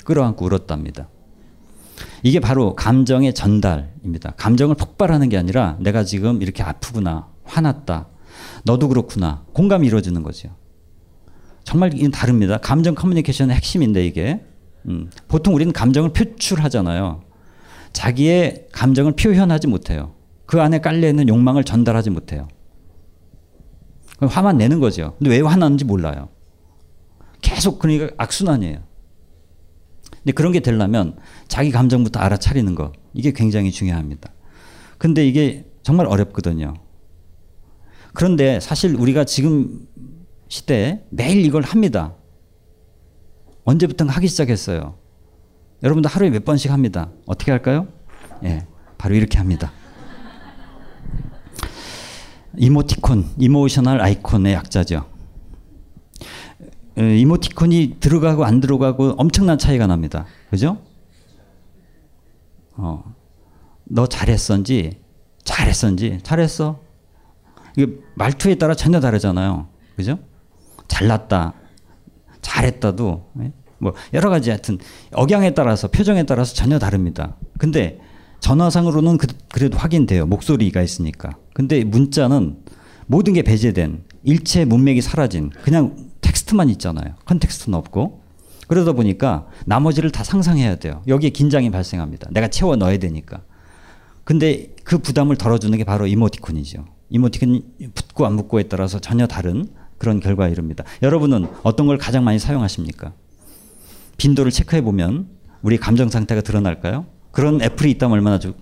끌어안고 울었답니다. 이게 바로 감정의 전달입니다. 감정을 폭발하는 게 아니라 내가 지금 이렇게 아프구나, 화났다, 너도 그렇구나, 공감이 이루어지는 거죠. 정말 이건 다릅니다. 감정 커뮤니케이션의 핵심인데 이게 음, 보통 우리는 감정을 표출하잖아요. 자기의 감정을 표현하지 못해요. 그 안에 깔려 있는 욕망을 전달하지 못해요. 화만 내는 거죠. 근데 왜 화나는지 몰라요. 계속 그러니까 악순환이에요. 근데 그런 게 되려면 자기 감정부터 알아차리는 거 이게 굉장히 중요합니다. 근데 이게 정말 어렵거든요. 그런데 사실 우리가 지금 시대에 매일 이걸 합니다. 언제부터 하기 시작했어요. 여러분도 하루에 몇 번씩 합니다. 어떻게 할까요? 예, 바로 이렇게 합니다. 이모티콘, emotional icon의 약자죠. 이모티콘이 들어가고 안 들어가고 엄청난 차이가 납니다. 그죠? 어, 너 잘했었는지, 잘했었는지, 잘했어. 이게 말투에 따라 전혀 다르잖아요. 그죠? 잘났다, 잘했다도, 예? 뭐, 여러 가지 하여튼, 억양에 따라서, 표정에 따라서 전혀 다릅니다. 근데 전화상으로는 그, 래도 확인돼요. 목소리가 있으니까. 근데 문자는 모든 게 배제된 일체 문맥이 사라진 그냥 텍스트만 있잖아요. context는 없고. 그러다 보니까 나머지를 다 상상해야 돼요. 여기에 긴장이 발생합니다. 내가 채워 넣어야 되니까. 근데 그 부담을 덜어주는 게 바로 이모티콘이죠. 이모티콘 붙고 안 붙고에 따라서 전혀 다른 그런 결과에 이릅니다. 여러분은 어떤 걸 가장 많이 사용하십니까? 빈도를 체크해 보면 우리 감정 상태가 드러날까요? 그런 애플이 있다면 얼마나 좋,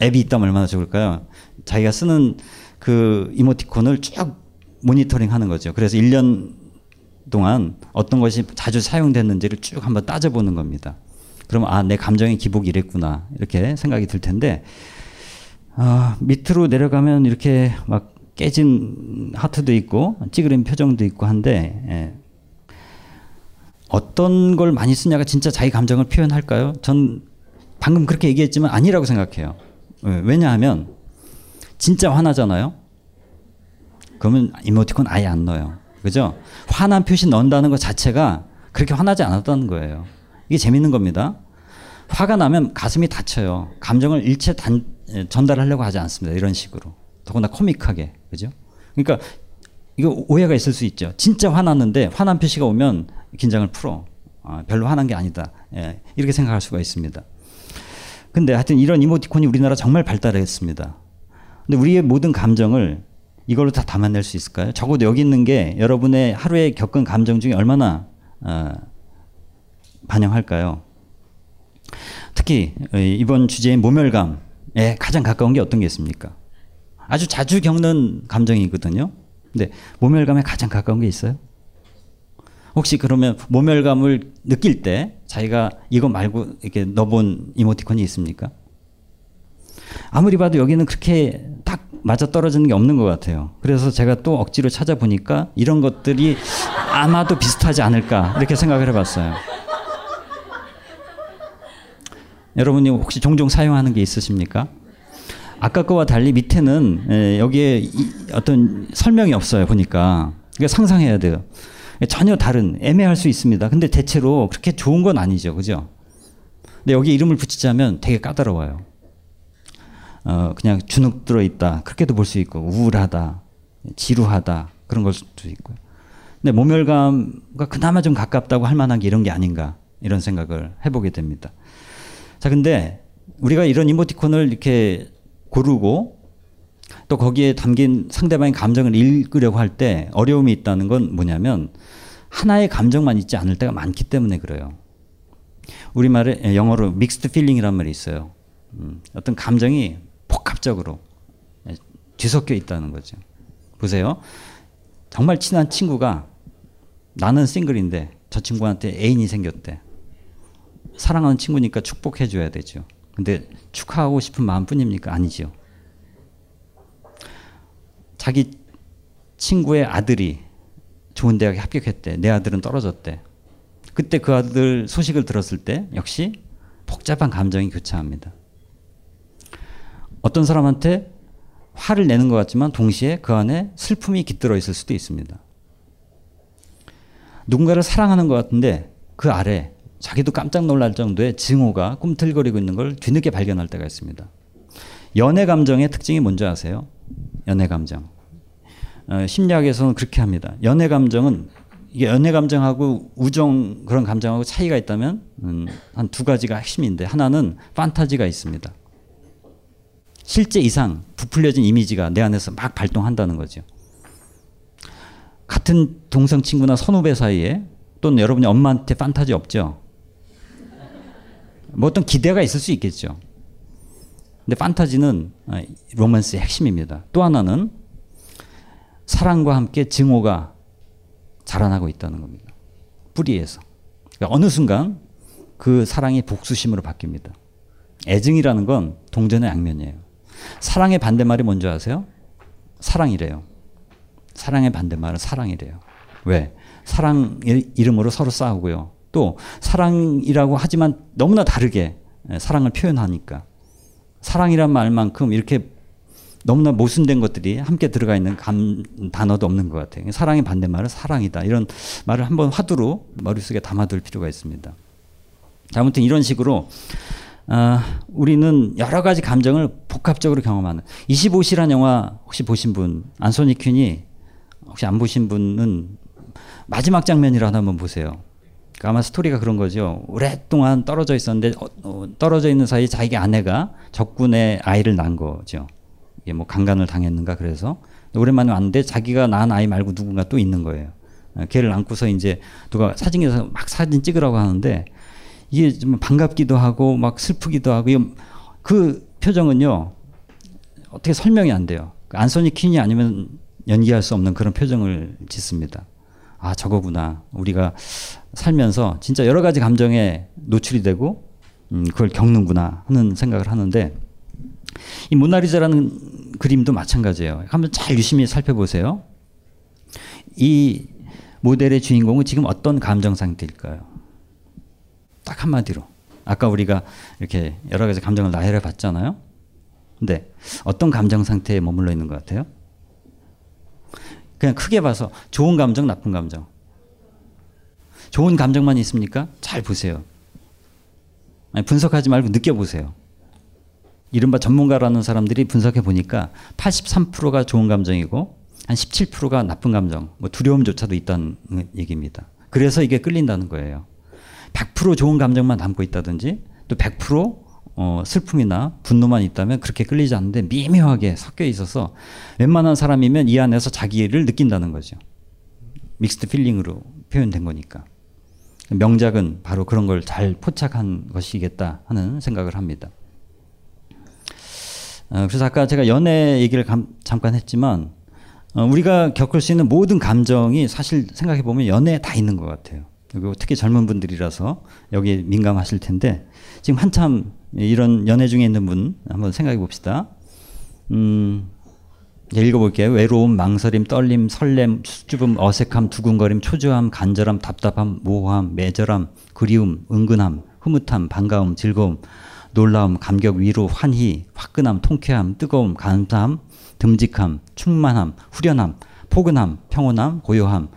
앱이 있다면 얼마나 좋을까요? 자기가 쓰는 그 이모티콘을 쭉 모니터링 하는 거죠. 그래서 1년 동안 어떤 것이 자주 사용됐는지를 쭉 한번 따져보는 겁니다. 그러면 아, 내 감정의 기복이 이랬구나. 이렇게 생각이 들 텐데, 아, 밑으로 내려가면 이렇게 막 깨진 하트도 있고, 찌그린 표정도 있고 한데, 예. 어떤 걸 많이 쓰냐가 진짜 자기 감정을 표현할까요? 전 방금 그렇게 얘기했지만 아니라고 생각해요. 예, 왜냐하면 진짜 화나잖아요. 그러면 이모티콘 아예 안 넣어요. 그죠? 화난 표시 넣는다는 것 자체가 그렇게 화나지 않았다는 거예요. 이게 재밌는 겁니다. 화가 나면 가슴이 다쳐요. 감정을 일체 단, 예, 전달하려고 하지 않습니다. 이런 식으로. 더구나 코믹하게. 그죠? 그러니까 이거 오해가 있을 수 있죠. 진짜 화났는데 화난 표시가 오면 긴장을 풀어. 아, 별로 화난 게 아니다. 예, 이렇게 생각할 수가 있습니다. 근데 하여튼 이런 이모티콘이 우리나라 정말 발달했습니다. 근데 우리의 모든 감정을 이걸로 다 담아낼 수 있을까요? 적어도 여기 있는 게 여러분의 하루에 겪은 감정 중에 얼마나 어, 반영할까요? 특히 이번 주제인 모멸감에 가장 가까운 게 어떤 게 있습니까? 아주 자주 겪는 감정이거든요. 근데 모멸감에 가장 가까운 게 있어요? 혹시 그러면 모멸감을 느낄 때 자기가 이거 말고 이렇게 넣어본 이모티콘이 있습니까? 아무리 봐도 여기는 그렇게 딱 맞아 떨어지는 게 없는 것 같아요. 그래서 제가 또 억지로 찾아보니까 이런 것들이 아마도 비슷하지 않을까 이렇게 생각을 해봤어요. 여러분이 혹시 종종 사용하는 게 있으십니까? 아까 거와 달리 밑에는 여기에 어떤 설명이 없어요 보니까 그러니까 상상해야 돼요. 전혀 다른 애매할 수 있습니다. 근데 대체로 그렇게 좋은 건 아니죠, 그죠? 근데 여기 이름을 붙이자면 되게 까다로워요. 어, 그냥 주눅 들어 있다. 그렇게도 볼 수 있고, 우울하다, 지루하다, 그런 걸 수도 있고요. 근데 모멸감과 그나마 좀 가깝다고 할 만한 게 이런 게 아닌가, 이런 생각을 해보게 됩니다. 자, 근데 우리가 이런 이모티콘을 이렇게 고르고 또 거기에 담긴 상대방의 감정을 읽으려고 할 때 어려움이 있다는 건 뭐냐면 하나의 감정만 있지 않을 때가 많기 때문에 그래요. 우리말에 영어로 mixed feeling이란 말이 있어요. 음, 어떤 감정이 복합적으로 뒤섞여 있다는 거죠. 보세요. 정말 친한 친구가 나는 싱글인데 저 친구한테 애인이 생겼대. 사랑하는 친구니까 축복해 줘야 되죠. 근데 축하하고 싶은 마음뿐입니까? 아니죠. 자기 친구의 아들이 좋은 대학에 합격했대. 내 아들은 떨어졌대. 그때 그 아들 소식을 들었을 때 역시 복잡한 감정이 교차합니다. 어떤 사람한테 화를 내는 것 같지만 동시에 그 안에 슬픔이 깃들어 있을 수도 있습니다. 누군가를 사랑하는 것 같은데 그 아래 자기도 깜짝 놀랄 정도의 증오가 꿈틀거리고 있는 걸 뒤늦게 발견할 때가 있습니다. 연애 감정의 특징이 뭔지 아세요? 연애 감정. 어, 심리학에서는 그렇게 합니다. 연애 감정은 이게 연애 감정하고 우정 그런 감정하고 차이가 있다면 음, 한두 가지가 핵심인데 하나는 판타지가 있습니다. 실제 이상 부풀려진 이미지가 내 안에서 막 발동한다는 거죠. 같은 동성 친구나 선후배 사이에 또는 여러분이 엄마한테 판타지 없죠? 뭐 어떤 기대가 있을 수 있겠죠. 근데 판타지는 아, 로맨스의 핵심입니다. 또 하나는 사랑과 함께 증오가 자라나고 있다는 겁니다. 뿌리에서. 그러니까 어느 순간 그 사랑이 복수심으로 바뀝니다. 애증이라는 건 동전의 양면이에요. 사랑의 반대말이 뭔지 아세요? 사랑이래요. 사랑의 반대말은 사랑이래요. 왜? 사랑 이름으로 서로 싸우고요. 또 사랑이라고 하지만 너무나 다르게 사랑을 표현하니까 사랑이란 말만큼 이렇게 너무나 모순된 것들이 함께 들어가 있는 감, 단어도 없는 것 같아요. 사랑의 반대말은 사랑이다. 이런 말을 한번 화두로 머릿속에 담아둘 필요가 있습니다. 아무튼 이런 식으로 어, 우리는 여러 가지 감정을 복합적으로 경험하는 25시란 영화 혹시 보신 분 안소니 퀸이 혹시 안 보신 분은 마지막 장면이라 한번 보세요. 그러니까 아마 스토리가 그런 거죠. 오랫동안 떨어져 있었는데 어, 어, 떨어져 있는 사이 자기 아내가 적군의 아이를 낳은 거죠. 이게 뭐 강간을 당했는가 그래서 오랜만에 왔는데 자기가 낳은 아이 말고 누군가 또 있는 거예요. 어, 걔를 안고서 이제 누가 사진에서 막 사진 찍으라고 하는데 이게 좀 반갑기도 하고 막 슬프기도 하고 그 표정은요 어떻게 설명이 안 돼요. 안소니 퀸이 아니면 연기할 수 없는 그런 표정을 짓습니다. 아 저거구나 우리가 살면서 진짜 여러 가지 감정에 노출이 되고 음, 그걸 겪는구나 하는 생각을 하는데 이 모나리자라는 그림도 마찬가지예요. 한번 잘 유심히 살펴보세요. 이 모델의 주인공은 지금 어떤 감정 상태일까요? 딱 한마디로. 아까 우리가 이렇게 여러 가지 감정을 나열해 봤잖아요. 근데 어떤 감정 상태에 머물러 있는 것 같아요? 그냥 크게 봐서 좋은 감정, 나쁜 감정. 좋은 감정만 있습니까? 잘 보세요. 아니, 분석하지 말고 느껴보세요. 이른바 전문가라는 사람들이 분석해 보니까 83%가 좋은 감정이고 한 17%가 나쁜 감정, 뭐 두려움조차도 있다는 얘기입니다. 그래서 이게 끌린다는 거예요. 100% 좋은 감정만 담고 있다든지 또 100% 어, 슬픔이나 분노만 있다면 그렇게 끌리지 않는데 미묘하게 섞여 있어서 웬만한 사람이면 이 안에서 자기를 느낀다는 거죠. 믹스드 필링으로 표현된 거니까. 명작은 바로 그런 걸 잘 포착한 것이겠다 하는 생각을 합니다. 어, 그래서 아까 제가 연애 얘기를 감, 잠깐 했지만 어, 우리가 겪을 수 있는 모든 감정이 사실 생각해 보면 연애에 다 있는 것 같아요. 그리고 특히 젊은 분들이라서 여기에 민감하실 텐데 지금 한참 이런 연애 중에 있는 분 한번 생각해 봅시다. 음, 읽어볼게요. 외로움, 망설임, 떨림, 설렘, 수줍음, 어색함, 두근거림, 초조함, 간절함, 답답함, 모호함, 매절함, 그리움, 은근함, 흐뭇함, 반가움, 즐거움, 놀라움, 감격, 위로, 환희, 화끈함, 통쾌함, 뜨거움, 감사함, 듬직함, 충만함, 후련함, 포근함, 평온함, 고요함,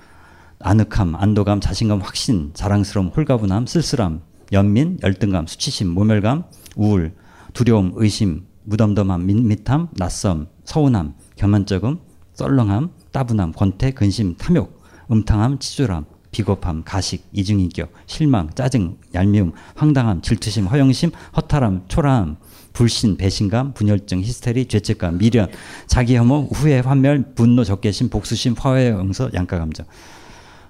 아늑함, 안도감, 자신감, 확신, 자랑스러움, 홀가분함, 쓸쓸함, 연민, 열등감, 수치심, 모멸감, 우울, 두려움, 의심, 무덤덤함, 밋밋함, 낯섦, 서운함, 교만적음, 썰렁함, 따분함, 권태, 근심, 탐욕, 음탕함, 치졸함, 비겁함, 가식, 이중인격, 실망, 짜증, 얄미움, 황당함, 질투심, 허영심, 허탈함, 초라함, 불신, 배신감, 분열증, 히스테리, 죄책감, 미련, 자기 혐오, 후회, 환멸, 분노, 적개심, 복수심, 화해, 응서, 양가 감정.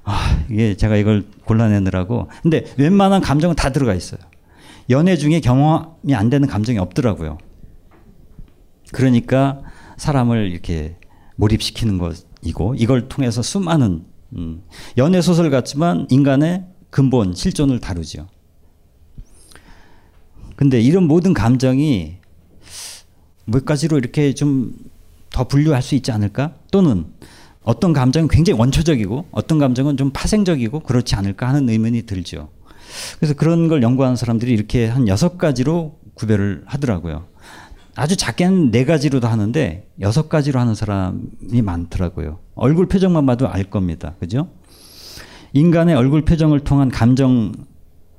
아, 이게 제가 이걸 골라내느라고. 근데 웬만한 감정은 다 들어가 있어요. 연애 중에 경험이 안 되는 감정이 없더라고요. 그러니까 사람을 이렇게 몰입시키는 것이고 이걸 통해서 수많은 음, 연애 소설 같지만 인간의 근본 실존을 다루죠. 근데 이런 모든 감정이 몇 가지로 이렇게 좀 더 분류할 수 있지 않을까? 또는 어떤 감정은 굉장히 원초적이고 어떤 감정은 좀 파생적이고 그렇지 않을까 하는 의문이 들죠. 그래서 그런 걸 연구하는 사람들이 이렇게 한 여섯 가지로 구별을 하더라고요. 아주 작게는 네 가지로도 하는데 여섯 가지로 하는 사람이 많더라고요. 얼굴 표정만 봐도 알 겁니다. 그죠? 인간의 얼굴 표정을 통한 감정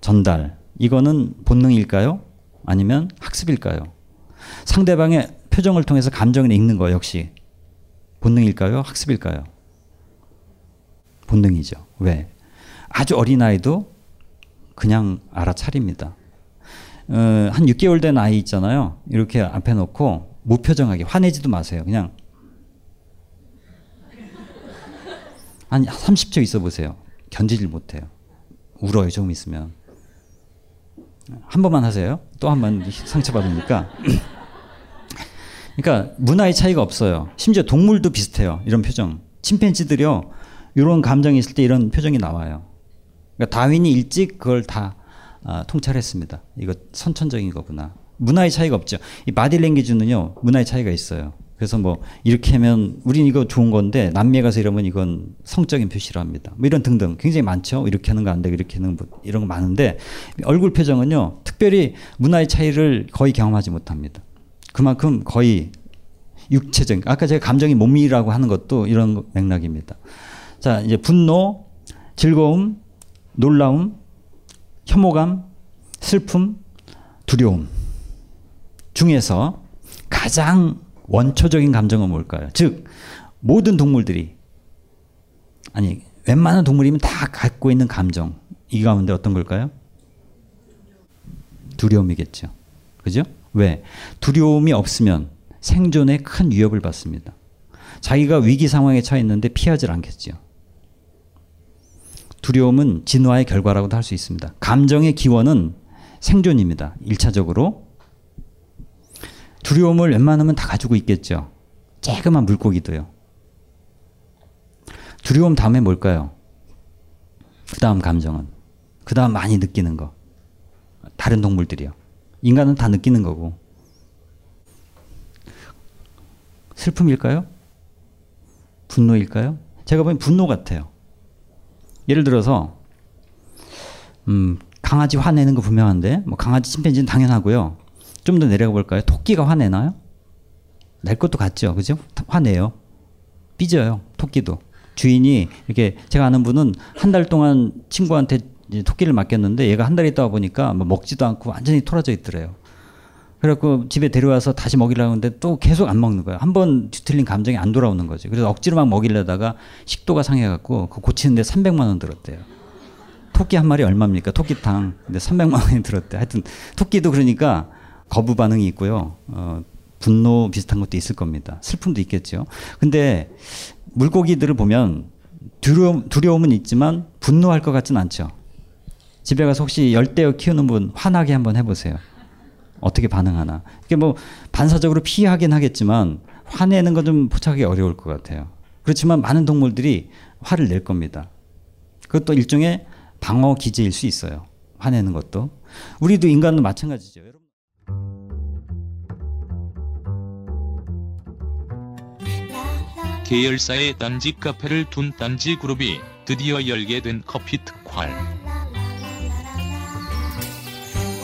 전달. 이거는 본능일까요? 아니면 학습일까요? 상대방의 표정을 통해서 감정을 읽는 거 역시 본능일까요? 학습일까요? 본능이죠. 왜? 아주 어린아이도 그냥 알아차립니다. 어, 한 6개월 된 아이 있잖아요. 이렇게 앞에 놓고 무표정하게 화내지도 마세요. 그냥 한 30초 있어 보세요. 견디질 못해요. 울어요. 좀 있으면. 한 번만 하세요. 또 한 번 상처받으니까. 그러니까 문화의 차이가 없어요. 심지어 동물도 비슷해요. 이런 표정. 침팬지들이요. 이런 감정이 있을 때 이런 표정이 나와요. 그러니까 다윈이 일찍 그걸 다 아, 통찰했습니다. 이거 선천적인 거구나. 문화의 차이가 없죠. 이 바디 랭귀지는요. 문화의 차이가 있어요. 그래서 뭐 이렇게 하면 우린 이거 좋은 건데 남미에 가서 이러면 이건 성적인 표시를 합니다. 뭐 이런 등등 굉장히 많죠. 이렇게 하는 거 안 되고 이렇게 하는 거 이런 거 많은데 얼굴 표정은요. 특별히 문화의 차이를 거의 경험하지 못합니다. 그만큼 거의 육체적 아까 제가 감정이 몸이라고 하는 것도 이런 맥락입니다. 자, 이제 분노, 즐거움, 놀라움, 혐오감, 슬픔, 두려움 중에서 가장 원초적인 감정은 뭘까요? 즉 모든 동물들이 아니 웬만한 동물이면 다 갖고 있는 감정 이 가운데 어떤 걸까요? 두려움이겠죠. 그죠? 왜? 두려움이 없으면 생존에 큰 위협을 받습니다. 자기가 위기 상황에 처해 있는데 피하지 않겠죠. 두려움은 진화의 결과라고도 할 수 있습니다. 감정의 기원은 생존입니다. 1차적으로. 두려움을 웬만하면 다 가지고 있겠죠. 쬐그만 물고기도요. 두려움 다음에 뭘까요? 그 다음 감정은. 그 다음 많이 느끼는 거. 다른 동물들이요. 인간은 다 느끼는 거고. 슬픔일까요? 분노일까요? 제가 보기엔 분노 같아요. 예를 들어서 음, 강아지 화내는 거 분명한데 뭐 강아지 침팬지는 당연하고요. 좀 더 내려가 볼까요? 토끼가 화내나요? 낼 것도 같죠. 그죠? 화내요. 삐져요. 토끼도. 주인이 이렇게 제가 아는 분은 한 달 동안 친구한테 토끼를 맡겼는데 얘가 한 달 있다 보니까 뭐 먹지도 않고 완전히 토라져 있더래요. 그래갖고 집에 데려와서 다시 먹이려고 하는데 또 계속 안 먹는 거예요. 한번 뒤틀린 감정이 안 돌아오는 거지. 그래서 억지로 막 먹이려다가 식도가 상해갖고 그 고치는데 300만 원 들었대요. 토끼 한 마리 얼마입니까? 토끼탕. 근데 300만 원이 들었대. 하여튼 토끼도 그러니까 거부 반응이 있고요. 어, 분노 비슷한 것도 있을 겁니다. 슬픔도 있겠죠. 근데 물고기들을 보면 두려움, 두려움은 있지만 분노할 것 같진 않죠. 집에 가서 혹시 열대어 키우는 분 화나게 한번 해보세요. 어떻게 반응하나. 이게 뭐 반사적으로 피하긴 하겠지만 화내는 건 좀 포착하기 어려울 것 같아요. 그렇지만 많은 동물들이 화를 낼 겁니다. 그것도 일종의 방어 기제일 수 있어요. 화내는 것도. 우리도 인간도 마찬가지죠. 계열사의 딴지 카페를 둔 딴지 그룹이 드디어 열게 된 커피 특활.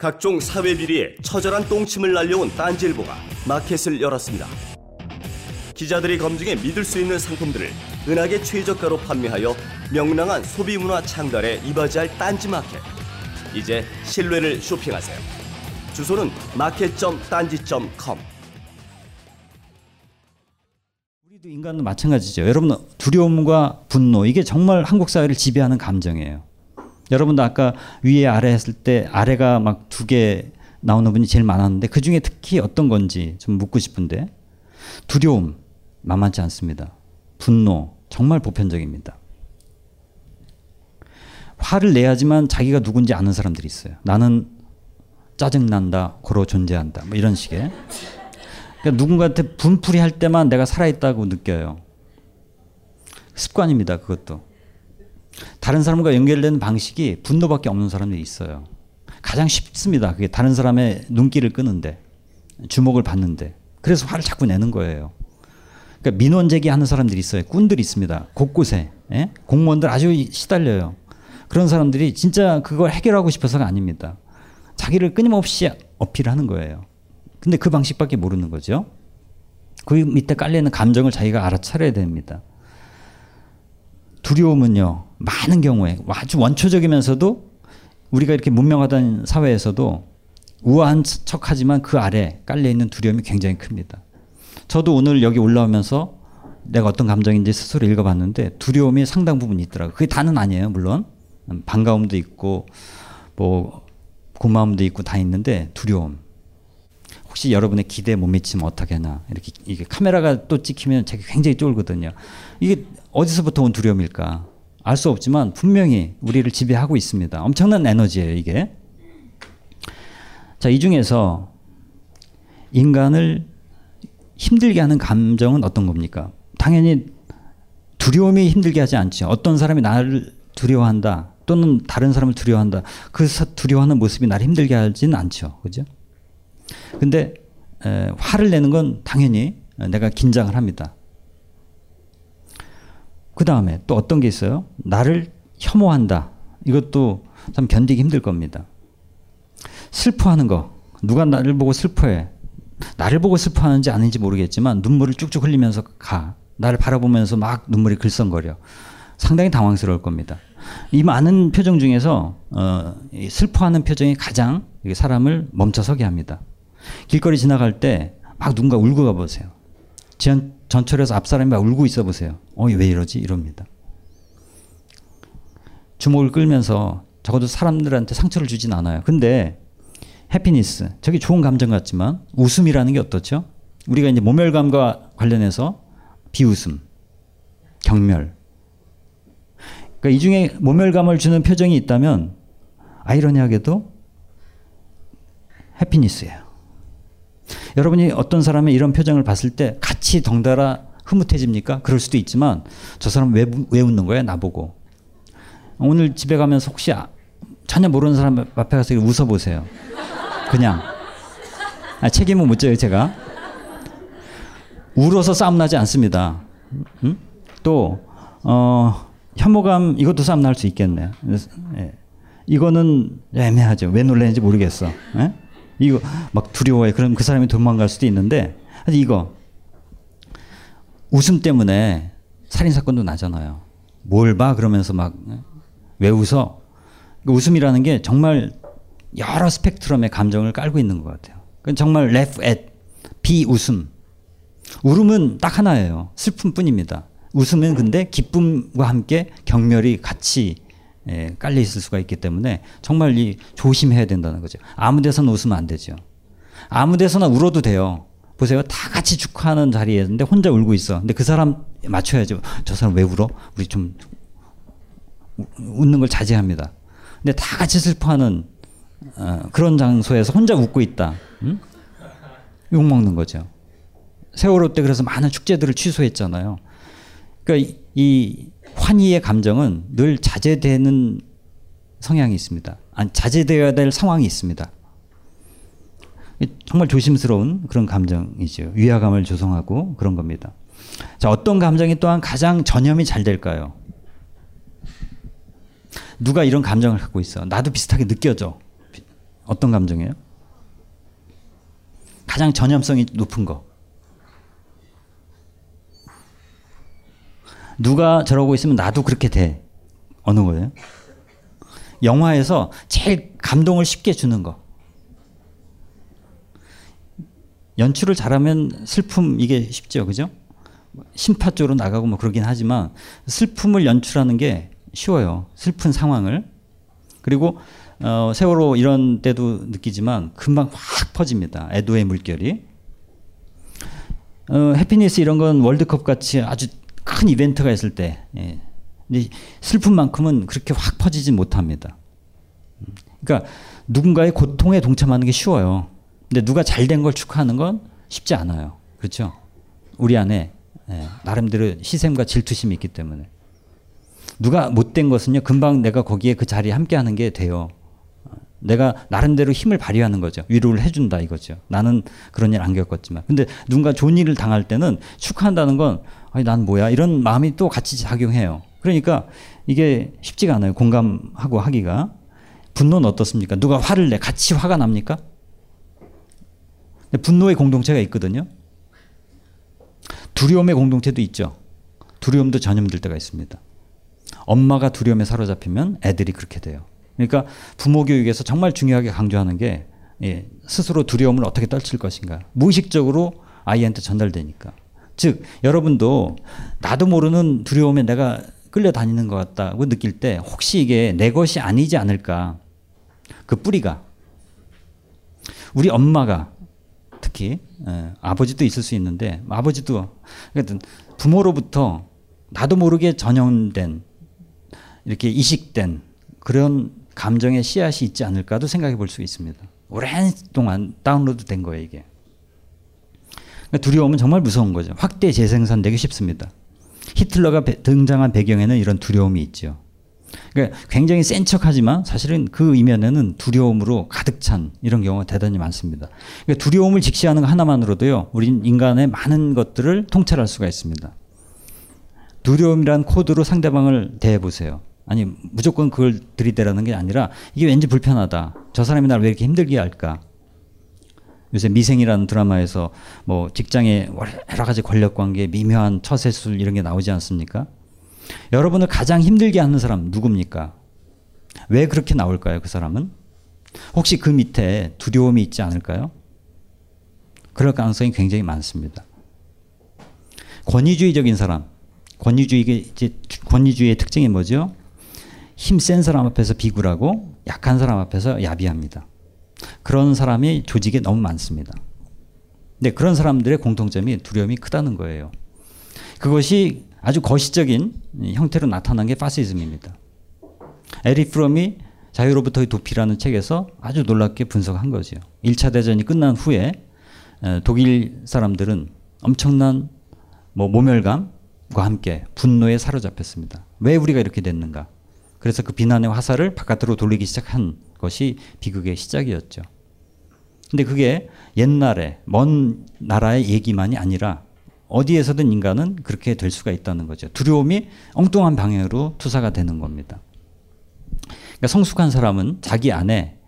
각종 사회 비리에 처절한 똥침을 날려온 딴지일보가 마켓을 열었습니다. 기자들이 검증해 믿을 수 있는 상품들을 은하계 최저가로 판매하여 명랑한 소비 문화 창달에 이바지할 딴지 마켓. 이제 신뢰를 쇼핑하세요. 주소는 마켓.딴지.com. 우리도 인간도 마찬가지죠. 여러분 두려움과 분노 이게 정말 한국 사회를 지배하는 감정이에요. 여러분도 아까 위에 아래 했을 때 아래가 막 두 개 나오는 분이 제일 많았는데 그 중에 특히 어떤 건지 좀 묻고 싶은데 두려움 만만치 않습니다. 분노 정말 보편적입니다. 화를 내야지만 자기가 누군지 아는 사람들이 있어요. 나는 짜증난다, 고로 존재한다, 뭐 이런 식의. 그러니까 누군가한테 분풀이 할 때만 내가 살아있다고 느껴요. 습관입니다, 그것도. 다른 사람과 연결되는 방식이 분노밖에 없는 사람들이 있어요. 가장 쉽습니다. 그게 다른 사람의 눈길을 끄는데, 주목을 받는데. 그래서 화를 자꾸 내는 거예요. 그러니까 민원 제기하는 사람들이 있어요. 꾼들이 있습니다. 곳곳에. 예? 공무원들 아주 시달려요. 그런 사람들이 진짜 그걸 해결하고 싶어서가 아닙니다. 자기를 끊임없이 어필하는 거예요. 근데 그 방식밖에 모르는 거죠. 그 밑에 깔려 있는 감정을 자기가 알아차려야 됩니다. 두려움은요, 많은 경우에 아주 원초적이면서도 우리가 이렇게 문명하던 사회에서도 우아한 척 하지만 그 아래 깔려 있는 두려움이 굉장히 큽니다. 저도 오늘 여기 올라오면서 내가 어떤 감정인지 스스로 읽어봤는데 두려움이 상당 부분 있더라고요. 그게 다는 아니에요, 물론. 반가움도 있고, 뭐, 고마움도 있고 다 있는데 두려움. 혹시 여러분의 기대에 못 미치면 어떡하나. 이렇게 이게 카메라가 또 찍히면 제가 굉장히 쫄거든요. 이게 어디서부터 온 두려움일까? 알 수 없지만 분명히 우리를 지배하고 있습니다. 엄청난 에너지예요, 이게. 자, 이 중에서 인간을 힘들게 하는 감정은 어떤 겁니까? 당연히 두려움이 힘들게 하지 않죠. 어떤 사람이 나를 두려워한다 또는 다른 사람을 두려워한다. 그 두려워하는 모습이 나를 힘들게 하지는 않죠. 그죠? 근데 에, 화를 내는 건 당연히 내가 긴장을 합니다. 그 다음에 또 어떤 게 있어요? 나를 혐오한다. 이것도 참 견디기 힘들 겁니다. 슬퍼하는 거. 누가 나를 보고 슬퍼해. 나를 보고 슬퍼하는지 아닌지 모르겠지만 눈물을 쭉쭉 흘리면서 가. 나를 바라보면서 막 눈물이 글썽거려. 상당히 당황스러울 겁니다. 이 많은 표정 중에서 어, 슬퍼하는 표정이 가장 사람을 멈춰서게 합니다. 길거리 지나갈 때 막 누군가 울고 가보세요. 전, 전철에서 앞 사람이 막 울고 있어 보세요. 어, 왜 이러지? 이럽니다. 주목을 끌면서 적어도 사람들한테 상처를 주진 않아요. 근데 해피니스, 저게 좋은 감정 같지만 웃음이라는 게 어떻죠? 우리가 이제 모멸감과 관련해서 비웃음, 경멸. 그러니까 이 중에 모멸감을 주는 표정이 있다면 아이러니하게도 해피니스예요. 여러분이 어떤 사람의 이런 표정을 봤을 때 같이 덩달아 흐뭇해집니까? 그럴 수도 있지만 저 사람 왜, 왜 웃는 거야? 나보고. 오늘 집에 가면서 혹시 아, 전혀 모르는 사람 앞에 가서 웃어보세요. 그냥. 아, 책임은 못 져요, 제가. 울어서 싸움 나지 않습니다. 응? 또 어, 혐오감 이것도 싸움 날 수 있겠네. 예. 이거는 애매하죠. 왜 놀라는지 모르겠어. 예? 이거 막 두려워해. 그럼 그 사람이 도망갈 수도 있는데 이거 웃음 때문에 살인 사건도 나잖아요. 뭘 봐? 그러면서 막 왜 웃어? 그 웃음이라는 게 정말 여러 스펙트럼의 감정을 깔고 있는 것 같아요. 정말 laugh at 비웃음. 울음은 딱 하나예요. 슬픔뿐입니다. 웃음은 근데 기쁨과 함께 경멸이 같이 예, 깔려 있을 수가 있기 때문에 정말 이 조심해야 된다는 거죠. 아무 데서나 웃으면 안 되죠. 아무 데서나 울어도 돼요. 보세요. 다 같이 축하하는 자리에는데 혼자 울고 있어. 근데 그 사람 맞춰야죠. 저 사람 왜 울어? 우리 좀 웃는 걸 자제합니다. 근데 다 같이 슬퍼하는 어, 그런 장소에서 혼자 웃고 있다. 응? 욕 먹는 거죠. 세월호 때 그래서 많은 축제들을 취소했잖아요. 그러니까 이, 이 환희의 감정은 늘 자제되는 성향이 있습니다. 아니, 자제되어야 될 상황이 있습니다. 정말 조심스러운 그런 감정이죠. 위화감을 조성하고 그런 겁니다. 자, 어떤 감정이 또한 가장 전염이 잘 될까요? 누가 이런 감정을 갖고 있어? 나도 비슷하게 느껴져. 어떤 감정이에요? 가장 전염성이 높은 거. 누가 저러고 있으면 나도 그렇게 돼. 어느 거예요? 영화에서 제일 감동을 쉽게 주는 거. 연출을 잘하면 슬픔 이게 쉽죠, 그죠? 심파 쪽으로 나가고 뭐 그러긴 하지만 슬픔을 연출하는 게 쉬워요. 슬픈 상황을. 그리고 어, 세월호 이런 때도 느끼지만 금방 확 퍼집니다. 애도의 물결이. 어, 해피니스 이런 건 월드컵 같이 아주 큰 이벤트가 있을 때 예. 슬픔만큼은 그렇게 확 퍼지지 못합니다. 그러니까 누군가의 고통에 동참하는 게 쉬워요. 근데 누가 잘 된 걸 축하하는 건 쉽지 않아요. 그렇죠? 우리 안에 예, 나름대로 시샘과 질투심이 있기 때문에 누가 못된 것은요 금방 내가 거기에 그 자리에 함께하는 게 돼요. 내가 나름대로 힘을 발휘하는 거죠. 위로를 해준다 이거죠. 나는 그런 일 안 겪었지만. 근데 누군가 좋은 일을 당할 때는 축하한다는 건, 아니, 난 뭐야. 이런 마음이 또 같이 작용해요. 그러니까 이게 쉽지가 않아요. 공감하고 하기가. 분노는 어떻습니까? 누가 화를 내. 같이 화가 납니까? 분노의 공동체가 있거든요. 두려움의 공동체도 있죠. 두려움도 전염될 때가 있습니다. 엄마가 두려움에 사로잡히면 애들이 그렇게 돼요. 그러니까 부모 교육에서 정말 중요하게 강조하는 게 예, 스스로 두려움을 어떻게 떨칠 것인가. 무의식적으로 아이한테 전달되니까. 즉, 여러분도 나도 모르는 두려움에 내가 끌려다니는 것 같다고 느낄 때 혹시 이게 내 것이 아니지 않을까. 그 뿌리가. 우리 엄마가 특히 예, 아버지도 있을 수 있는데 아버지도 그러니까 부모로부터 나도 모르게 전염된 이렇게 이식된 그런 감정의 씨앗이 있지 않을까도 생각해 볼 수 있습니다. 오랜 동안 다운로드 된 거예요, 이게. 그러니까 두려움은 정말 무서운 거죠. 확대 재생산되기 쉽습니다. 히틀러가 배, 등장한 배경에는 이런 두려움이 있죠. 그러니까 굉장히 센 척하지만 사실은 그 이면에는 두려움으로 가득 찬 이런 경우가 대단히 많습니다. 그러니까 두려움을 직시하는 것 하나만으로도요, 우린 인간의 많은 것들을 통찰할 수가 있습니다. 두려움이란 코드로 상대방을 대해 보세요. 아니 무조건 그걸 들이대라는 게 아니라 이게 왠지 불편하다. 저 사람이 나를 왜 이렇게 힘들게 할까? 요새 미생이라는 드라마에서 뭐 직장의 여러 가지 권력 관계, 미묘한 처세술 이런 게 나오지 않습니까? 여러분을 가장 힘들게 하는 사람 누굽니까? 왜 그렇게 나올까요? 그 사람은? 혹시 그 밑에 두려움이 있지 않을까요? 그럴 가능성이 굉장히 많습니다. 권위주의적인 사람, 권위주의 권위주의의 특징이 뭐죠? 힘센 사람 앞에서 비굴하고 약한 사람 앞에서 야비합니다. 그런 사람이 조직에 너무 많습니다. 근데 그런 사람들의 공통점이 두려움이 크다는 거예요. 그것이 아주 거시적인 형태로 나타난 게 파시즘입니다. 에리 프롬이 자유로부터의 도피라는 책에서 아주 놀랍게 분석한 거죠. 1차 대전이 끝난 후에 독일 사람들은 엄청난 뭐 모멸감과 함께 분노에 사로잡혔습니다. 왜 우리가 이렇게 됐는가? 그래서 그 비난의 화살을 바깥으로 돌리기 시작한 것이 비극의 시작이었죠. 근데 그게 옛날에 먼 나라의 얘기만이 아니라 어디에서든 인간은 그렇게 될 수가 있다는 거죠. 두려움이 엉뚱한 방향으로 투사가 되는 겁니다. 그러니까 성숙한 사람은 자기 안에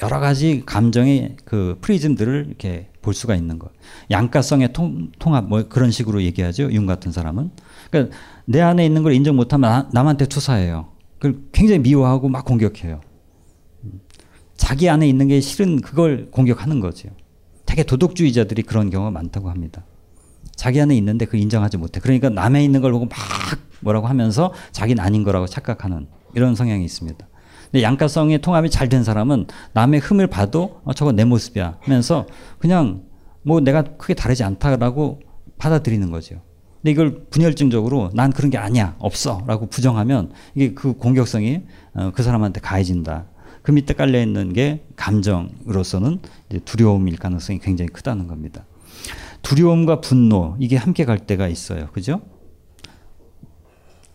여러 가지 감정의 그 프리즘들을 이렇게 볼 수가 있는 거. 양가성의 통, 통합 뭐 그런 식으로 얘기하죠. 윤 같은 사람은. 그러니까 내 안에 있는 걸 인정 못하면 남한테 투사해요. 그걸 굉장히 미워하고 막 공격해요. 자기 안에 있는 게 싫은 그걸 공격하는 거죠. 되게 도덕주의자들이 그런 경우가 많다고 합니다. 자기 안에 있는데 그 인정하지 못해. 그러니까 남에 있는 걸 보고 막 뭐라고 하면서 자기는 아닌 거라고 착각하는 이런 성향이 있습니다. 근데 양가성의 통합이 잘 된 사람은 남의 흠을 봐도 어, 저거 내 모습이야 하면서 그냥 뭐 내가 크게 다르지 않다라고 받아들이는 거죠. 근데 이걸 분열증적으로 난 그런 게 아니야 없어라고 부정하면 이게 그 공격성이 어, 그 사람한테 가해진다. 그 밑에 깔려 있는 게 감정으로서는 두려움일 가능성이 굉장히 크다는 겁니다. 두려움과 분노 이게 함께 갈 때가 있어요. 그죠?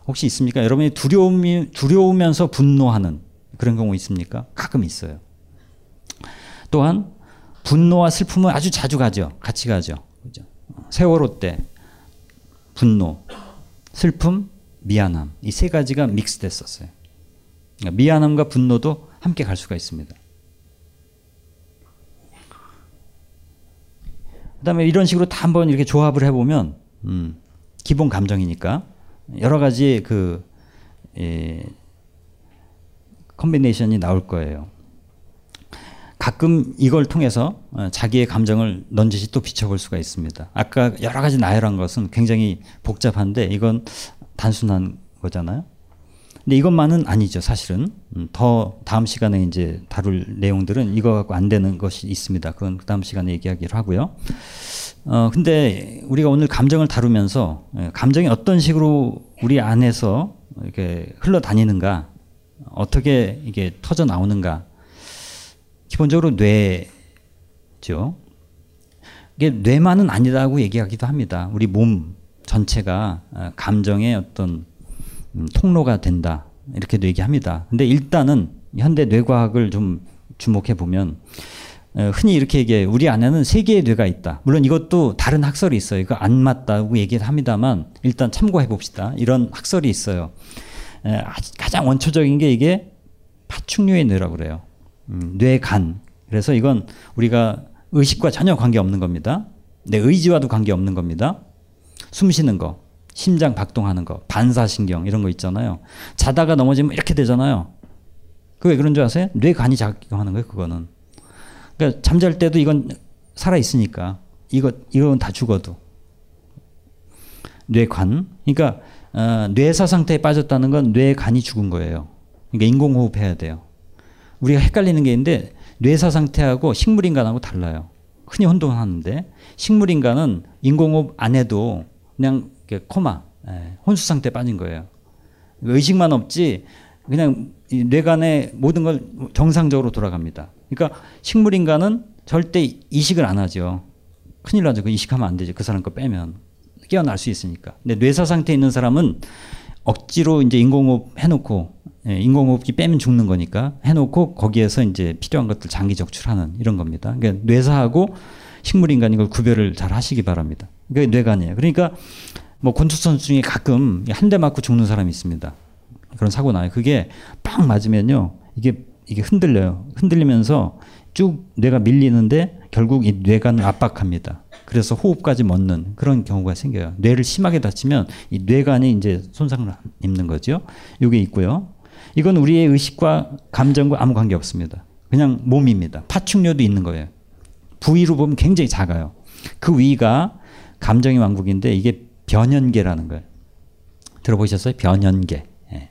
혹시 있습니까? 여러분이 두려움이 두려우면서 분노하는 그런 경우 있습니까? 가끔 있어요. 또한 분노와 슬픔은 아주 자주 가죠. 같이 가죠. 그죠? 세월호 때 분노, 슬픔, 미안함 이 세 가지가 믹스됐었어요. 그러니까 미안함과 분노도 함께 갈 수가 있습니다. 그다음에 이런 식으로 다 한번 이렇게 조합을 해보면 음, 기본 감정이니까 여러 가지 그 예, 컨비네이션이 나올 거예요. 가끔 이걸 통해서 어, 자기의 감정을 넌지시 또 비춰볼 수가 있습니다. 아까 여러 가지 나열한 것은 굉장히 복잡한데 이건 단순한 거잖아요. 근데 이것만은 아니죠, 사실은. 음, 더 다음 시간에 이제 다룰 내용들은 이거 갖고 안 되는 것이 있습니다. 그건 그 다음 시간에 얘기하기로 하고요. 어, 근데 우리가 오늘 감정을 다루면서 예, 감정이 어떤 식으로 우리 안에서 이렇게 흘러다니는가, 어떻게 이게 터져 나오는가. 기본적으로 뇌죠. 이게 뇌만은 아니라고 얘기하기도 합니다. 우리 몸 전체가 어, 감정의 어떤 음, 통로가 된다. 이렇게도 얘기합니다. 근데 일단은 현대 뇌과학을 좀 주목해 보면 어, 흔히 이렇게 얘기해 우리 안에는 세 개의 뇌가 있다. 물론 이것도 다른 학설이 있어요. 이거 안 맞다고 얘기를 합니다만 일단 참고해 봅시다. 이런 학설이 있어요. 가장 원초적인 게 이게 파충류의 뇌라고 그래요. 음, 뇌 간. 그래서 이건 우리가 의식과 전혀 관계 없는 겁니다. 내 의지와도 관계 없는 겁니다. 숨 쉬는 거, 심장 박동하는 거, 반사신경 이런 거 있잖아요. 자다가 넘어지면 이렇게 되잖아요. 그 왜 그런 줄 아세요? 뇌 간이 작용하는 거예요, 그거는. 그러니까 잠잘 때도 이건 살아 있으니까 이거 이건 다 죽어도 뇌관. 그러니까 어, 뇌사 상태에 빠졌다는 건 뇌간이 죽은 거예요. 그러니까 인공호흡 해야 돼요. 우리가 헷갈리는 게 있는데 뇌사 상태하고 식물인간하고 달라요. 흔히 혼동하는데 식물인간은 인공호흡 안 해도 그냥 코마, 예, 혼수 상태 빠진 거예요. 의식만 없지 그냥 뇌간의 모든 걸 정상적으로 돌아갑니다. 그러니까 식물인간은 절대 이식을 안 하죠. 큰일 나죠. 그 이식하면 안 되죠. 그 사람 거 빼면 깨어날 수 있으니까. 근데 뇌사 상태에 있는 사람은 억지로 이제 인공호흡 해놓고 예, 인공호흡기 빼면 죽는 거니까 해놓고 거기에서 이제 필요한 것들 장기 적출하는 이런 겁니다. 그러니까 뇌사하고 식물인간 이걸 구별을 잘 하시기 바랍니다. 그게 뇌간이에요. 그러니까 뭐 선수 중에 가끔 한 대 맞고 죽는 사람이 있습니다. 그런 사고 나요. 그게 빵 맞으면요. 이게 이게 흔들려요. 흔들리면서 쭉 뇌가 밀리는데 결국 이 뇌관을 압박합니다. 그래서 호흡까지 멎는 그런 경우가 생겨요. 뇌를 심하게 다치면 이 뇌관이 이제 손상을 입는 거죠. 이게 있고요. 이건 우리의 의식과 감정과 아무 관계 없습니다. 그냥 몸입니다. 파충류도 있는 거예요. 부위로 보면 굉장히 작아요. 그 위가 감정의 왕국인데 이게 변연계라는 거예요. 들어보셨어요? 변연계. 예.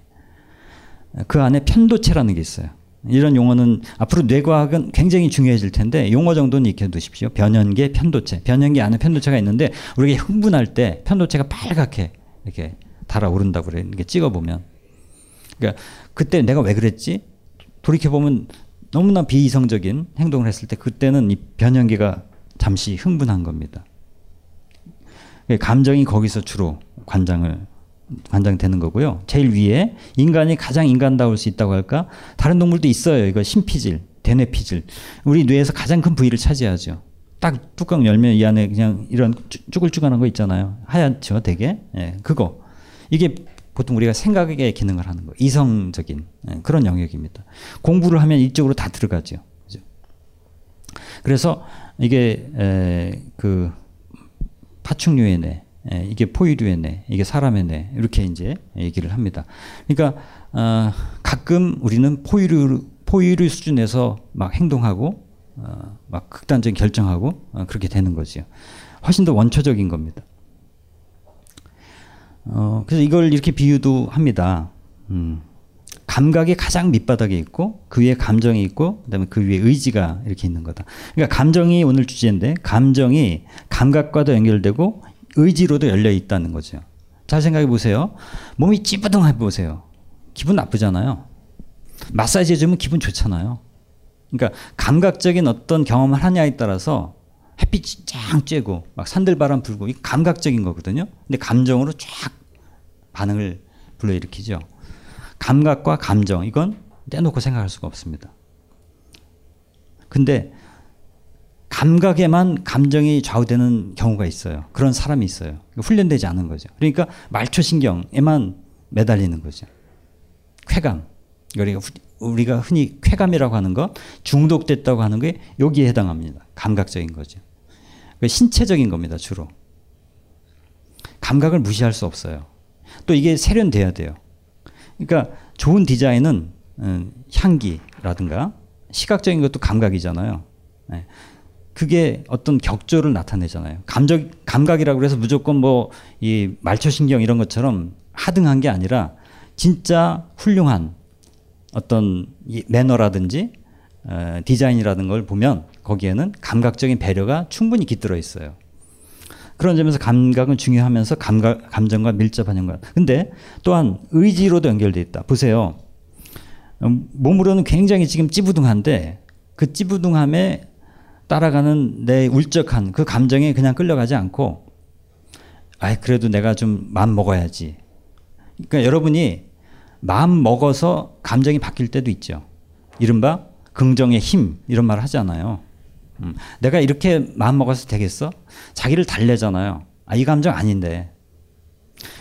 그 안에 편도체라는 게 있어요. 이런 용어는 앞으로 뇌과학은 굉장히 중요해질 텐데 용어 정도는 익혀 두십시오. 변연계, 편도체. 변연계 안에 편도체가 있는데 우리가 흥분할 때 편도체가 빨갛게 이렇게 달아오른다고 그래요. 이렇게 찍어 보면. 그러니까 그때 내가 왜 그랬지? 돌이켜보면 너무나 비이성적인 행동을 했을 때 그때는 이 변연계가 잠시 흥분한 겁니다. 감정이 거기서 주로 관장을 관장되는 거고요. 제일 위에 인간이 가장 인간다울 수 있다고 할까? 다른 동물도 있어요. 이거 심피질, 대뇌피질. 우리 뇌에서 가장 큰 부위를 차지하죠. 딱 뚜껑 열면 이 안에 그냥 이런 쭈글쭈글한 거 있잖아요. 하얗죠, 되게. 예, 그거. 이게 보통 우리가 생각의 기능을 하는 거. 이성적인 예, 그런 영역입니다. 공부를 하면 이쪽으로 다 들어가죠. 그죠? 그래서 이게 에, 그 파충류의 뇌, 에, 이게 포유류의 뇌, 이게 사람의 뇌 이렇게 이제 얘기를 합니다. 그러니까 어, 가끔 우리는 포유류 포유류 수준에서 막 행동하고 어, 막 극단적인 결정하고 어, 그렇게 되는 거죠. 훨씬 더 원초적인 겁니다. 어, 그래서 이걸 이렇게 비유도 합니다. 음, 감각이 가장 밑바닥에 있고 그 위에 감정이 있고 그다음에 그 위에 의지가 이렇게 있는 거다. 그러니까 감정이 오늘 주제인데 감정이 감각과도 연결되고 의지로도 열려 있다는 거죠. 잘 생각해 보세요. 몸이 찌뿌둥해 보세요. 기분 나쁘잖아요. 마사지 해주면 기분 좋잖아요. 그러니까 감각적인 어떤 경험을 하냐에 따라서 햇빛이 쫙 쬐고 막 산들바람 불고 이 감각적인 거거든요. 근데 감정으로 쫙 반응을 불러일으키죠. 감각과 감정 이건 떼놓고 생각할 수가 없습니다. 근데 감각에만 감정이 좌우되는 경우가 있어요. 그런 사람이 있어요. 훈련되지 않은 거죠. 그러니까 말초신경에만 매달리는 거죠. 쾌감. 우리가 우리가 흔히 쾌감이라고 하는 것, 중독됐다고 하는 게 여기에 해당합니다. 감각적인 거죠. 신체적인 겁니다, 주로. 감각을 무시할 수 없어요. 또 이게 세련돼야 돼요. 그러니까 좋은 디자인은 음, 향기라든가 시각적인 것도 감각이잖아요. 네. 그게 어떤 격조를 나타내잖아요. 감정 감각이라고 해서 무조건 뭐 이 말초신경 이런 것처럼 하등한 게 아니라 진짜 훌륭한 어떤 매너라든지 어, 디자인이라든 걸 보면 거기에는 감각적인 배려가 충분히 깃들어 있어요. 그런 점에서 감각은 중요하면서 감각, 감정과 밀접한 것. 근데 또한 의지로도 연결돼 있다. 보세요. 음, 몸으로는 굉장히 지금 찌부둥한데 그 찌부둥함에 따라가는 내 울적한 그 감정에 그냥 끌려가지 않고 아 그래도 내가 좀 마음 먹어야지. 그러니까 여러분이 마음 먹어서 감정이 바뀔 때도 있죠. 이른바 긍정의 힘 이런 말 하잖아요. 음, 내가 이렇게 마음 먹어서 되겠어? 자기를 달래잖아요. 아, 이 감정 아닌데.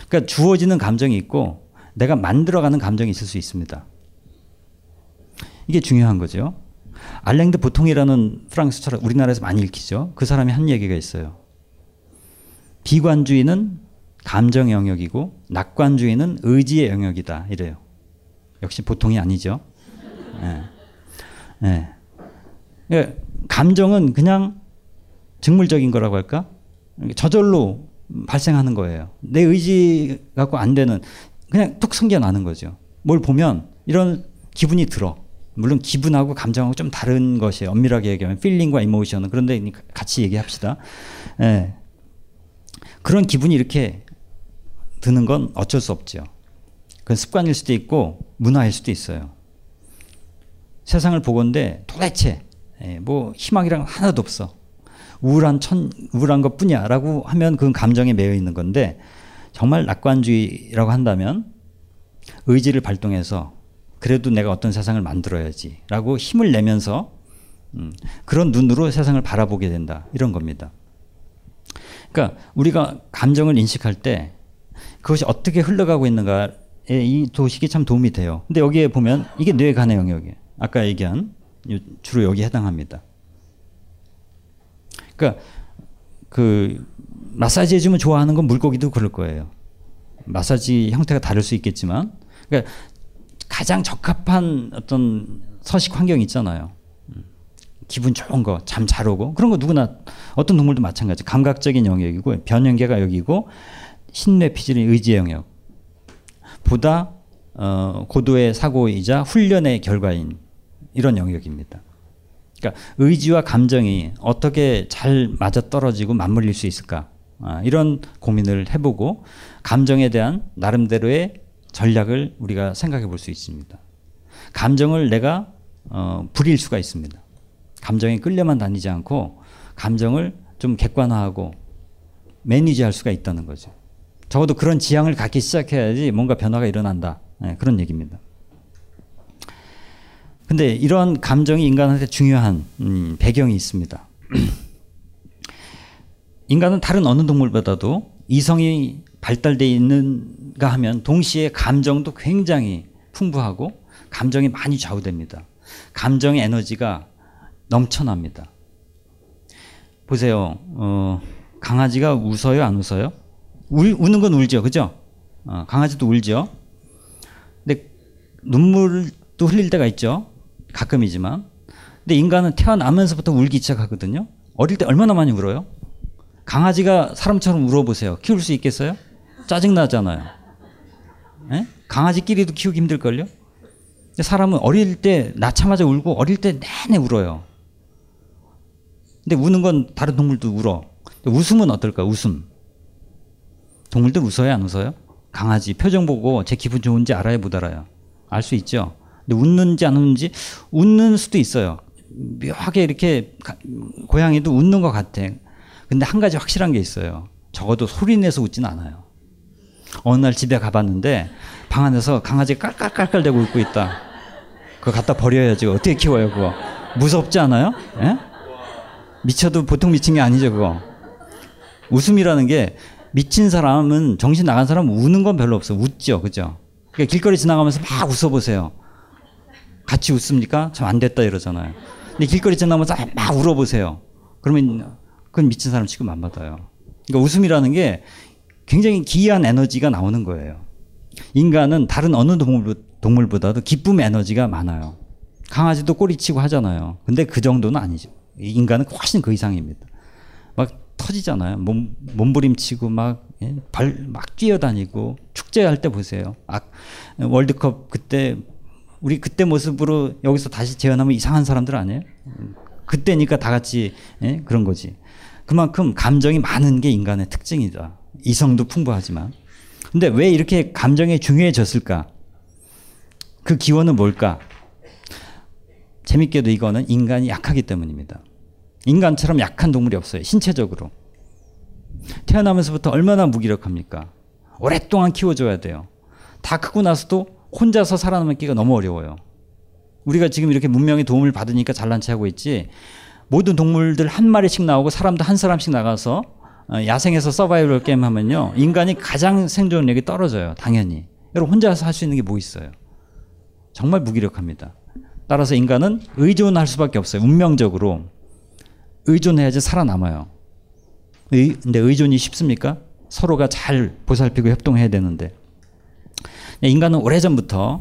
그러니까 주어지는 감정이 있고 내가 만들어가는 감정이 있을 수 있습니다. 이게 중요한 거죠. 알랭드 보통이라는 프랑스 철학 우리나라에서 많이 읽히죠. 그 사람이 한 얘기가 있어요. 비관주의는 감정 영역이고 낙관주의는 의지의 영역이다. 이래요. 역시 보통이 아니죠. 네. 네. 예, 감정은 그냥 직물적인 거라고 할까? 저절로 발생하는 거예요. 내 의지 갖고 안 되는 그냥 툭 생겨나는 거죠. 뭘 보면 이런 기분이 들어. 물론 기분하고 감정하고 좀 다른 것이에요. 엄밀하게 얘기하면 필링과 이모션은 그런데 같이 얘기합시다. 예. 그런 기분이 이렇게 드는 건 어쩔 수 없죠. 그건 습관일 수도 있고 문화일 수도 있어요. 세상을 보건데 도대체 예, 뭐 희망이랑 하나도 없어. 우울한 천 우울한 것뿐이야라고 하면 그건 감정에 매여 있는 건데 정말 낙관주의라고 한다면 의지를 발동해서 그래도 내가 어떤 세상을 만들어야지라고 힘을 내면서 음, 그런 눈으로 세상을 바라보게 된다 이런 겁니다. 그러니까 우리가 감정을 인식할 때 그것이 어떻게 흘러가고 있는가에 이 도식이 참 도움이 돼요. 근데 여기에 보면 이게 뇌간의 영역이에요. 아까 얘기한 주로 여기 해당합니다. 그러니까 그 마사지 해주면 좋아하는 건 물고기도 그럴 거예요. 마사지 형태가 다를 수 있겠지만, 그러니까 가장 적합한 어떤 서식 환경 있잖아요. 음. 기분 좋은 거, 잠 잘 오고 그런 거 누구나 어떤 동물도 마찬가지. 감각적인 영역이고 변형계가 여기고 신뇌 피질의 의지 영역. 보다 어, 고도의 사고이자 훈련의 결과인 이런 영역입니다. 그러니까 의지와 감정이 어떻게 잘 맞아 떨어지고 맞물릴 수 있을까? 아, 이런 고민을 해보고 감정에 대한 나름대로의 전략을 우리가 생각해 볼 수 있습니다. 감정을 내가 어, 부릴 수가 있습니다. 감정에 끌려만 다니지 않고 감정을 좀 객관화하고 매니지할 수가 있다는 거죠. 적어도 그런 지향을 갖기 시작해야지 뭔가 변화가 일어난다. 네, 그런 얘기입니다. 근데 이러한 감정이 인간한테 중요한 음, 배경이 있습니다. <clears throat> 인간은 다른 어느 동물보다도 이성이 발달돼 있는가 하면 동시에 감정도 굉장히 풍부하고 감정이 많이 좌우됩니다. 감정의 에너지가 넘쳐납니다. 보세요. 어, 강아지가 웃어요, 안 웃어요? 울, 우는 건 울죠, 그죠? 어, 강아지도 울죠. 근데 눈물도 흘릴 때가 있죠. 가끔이지만. 근데 인간은 태어나면서부터 울기 시작하거든요. 어릴 때 얼마나 많이 울어요? 강아지가 사람처럼 울어보세요. 키울 수 있겠어요? 짜증나잖아요. 에? 예? 강아지끼리도 키우기 힘들걸요? 근데 사람은 어릴 때 낳자마자 울고 어릴 때 내내 울어요. 근데 우는 건 다른 동물도 울어. 웃음은 어떨까? 웃음. 동물들 웃어요? 안 웃어요? 강아지 표정 보고 제 기분 좋은지 알아요? 못 알아요? 알 수 있죠. 근데 웃는지 안 웃는지 웃는 수도 있어요. 묘하게 이렇게 고양이도 웃는 것 같아. 근데 한 가지 확실한 게 있어요. 적어도 소리 내서 웃진 않아요. 어느 날 집에 가봤는데 방 안에서 강아지가 깔깔깔깔 대고 웃고 있다. 그거 갖다 버려야지. 어떻게 키워요, 그거? 무섭지 않아요? 예? 미쳐도 보통 미친 게 아니죠, 그거. 웃음이라는 게 미친 사람은 정신 나간 사람은 우는 건 별로 없어. 웃죠, 그죠? 그러니까 길거리 지나가면서 막 웃어보세요. 같이 웃습니까? 참 안 됐다 이러잖아요. 근데 길거리 지나가면서 막 울어보세요. 그러면 그건 미친 사람 취급 안 받아요. 그러니까 웃음이라는 게 굉장히 기이한 에너지가 나오는 거예요. 인간은 다른 어느 동물, 동물보 다도 기쁨 에너지가 많아요. 강아지도 꼬리치고 하잖아요. 근데 그 정도는 아니죠. 인간은 훨씬 그 이상입니다. 막 터지잖아요. 몸, 몸부림치고 막, 예? 발, 막 뛰어다니고 축제할 때 보세요. 아, 월드컵 그때 우리 그때 모습으로 여기서 다시 재현하면 이상한 사람들 아니에요? 그때니까 다 같이 예? 그런 거지. 그만큼 감정이 많은 게 인간의 특징이다. 이성도 풍부하지만. 근데 왜 이렇게 감정이 중요해졌을까? 그 기원은 뭘까? 재밌게도 이거는 인간이 약하기 때문입니다. 인간처럼 약한 동물이 없어요. 신체적으로. 태어나면서부터 얼마나 무기력합니까? 오랫동안 키워줘야 돼요. 다 크고 나서도 혼자서 살아남기가 너무 어려워요. 우리가 지금 이렇게 문명의 도움을 받으니까 잘난 체 하고 있지. 모든 동물들 한 마리씩 나오고 사람도 한 사람씩 나가서 어, 야생에서 서바이벌 게임 하면요. 인간이 가장 생존력이 떨어져요. 당연히. 여러분 혼자서 할 수 있는 게 뭐 있어요? 정말 무기력합니다. 따라서 인간은 의존할 수밖에 없어요. 운명적으로. 의존해야지 살아남아요. 의, 근데 의존이 쉽습니까? 서로가 잘 보살피고 협동해야 되는데. 인간은 오래전부터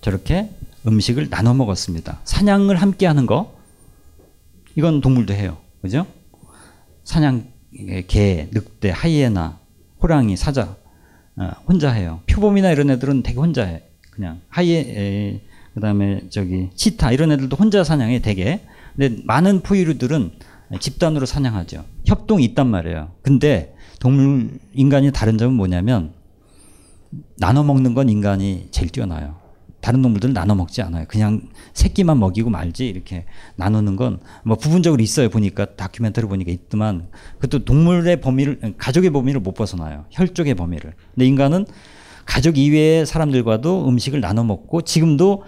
저렇게 음식을 나눠 먹었습니다. 사냥을 함께 하는 거, 이건 동물도 해요. 그죠? 사냥, 개, 늑대, 하이에나, 호랑이, 사자, 어, 혼자 해요. 표범이나 이런 애들은 되게 혼자 해. 그냥. 하이에, 그 다음에 저기, 치타, 이런 애들도 혼자 사냥해, 되게. 근데 많은 포유류들은 집단으로 사냥하죠. 협동이 있단 말이에요. 근데 동물, 인간이 다른 점은 뭐냐면, 나눠 먹는 건 인간이 제일 뛰어나요. 다른 동물들은 나눠 먹지 않아요. 그냥 새끼만 먹이고 말지 이렇게 나누는 건 뭐 부분적으로 있어요. 보니까 다큐멘터리 보니까 있지만 그것도 동물의 범위를 가족의 범위를 못 벗어나요. 혈족의 범위를. 근데 인간은 가족 이외의 사람들과도 음식을 나눠 먹고 지금도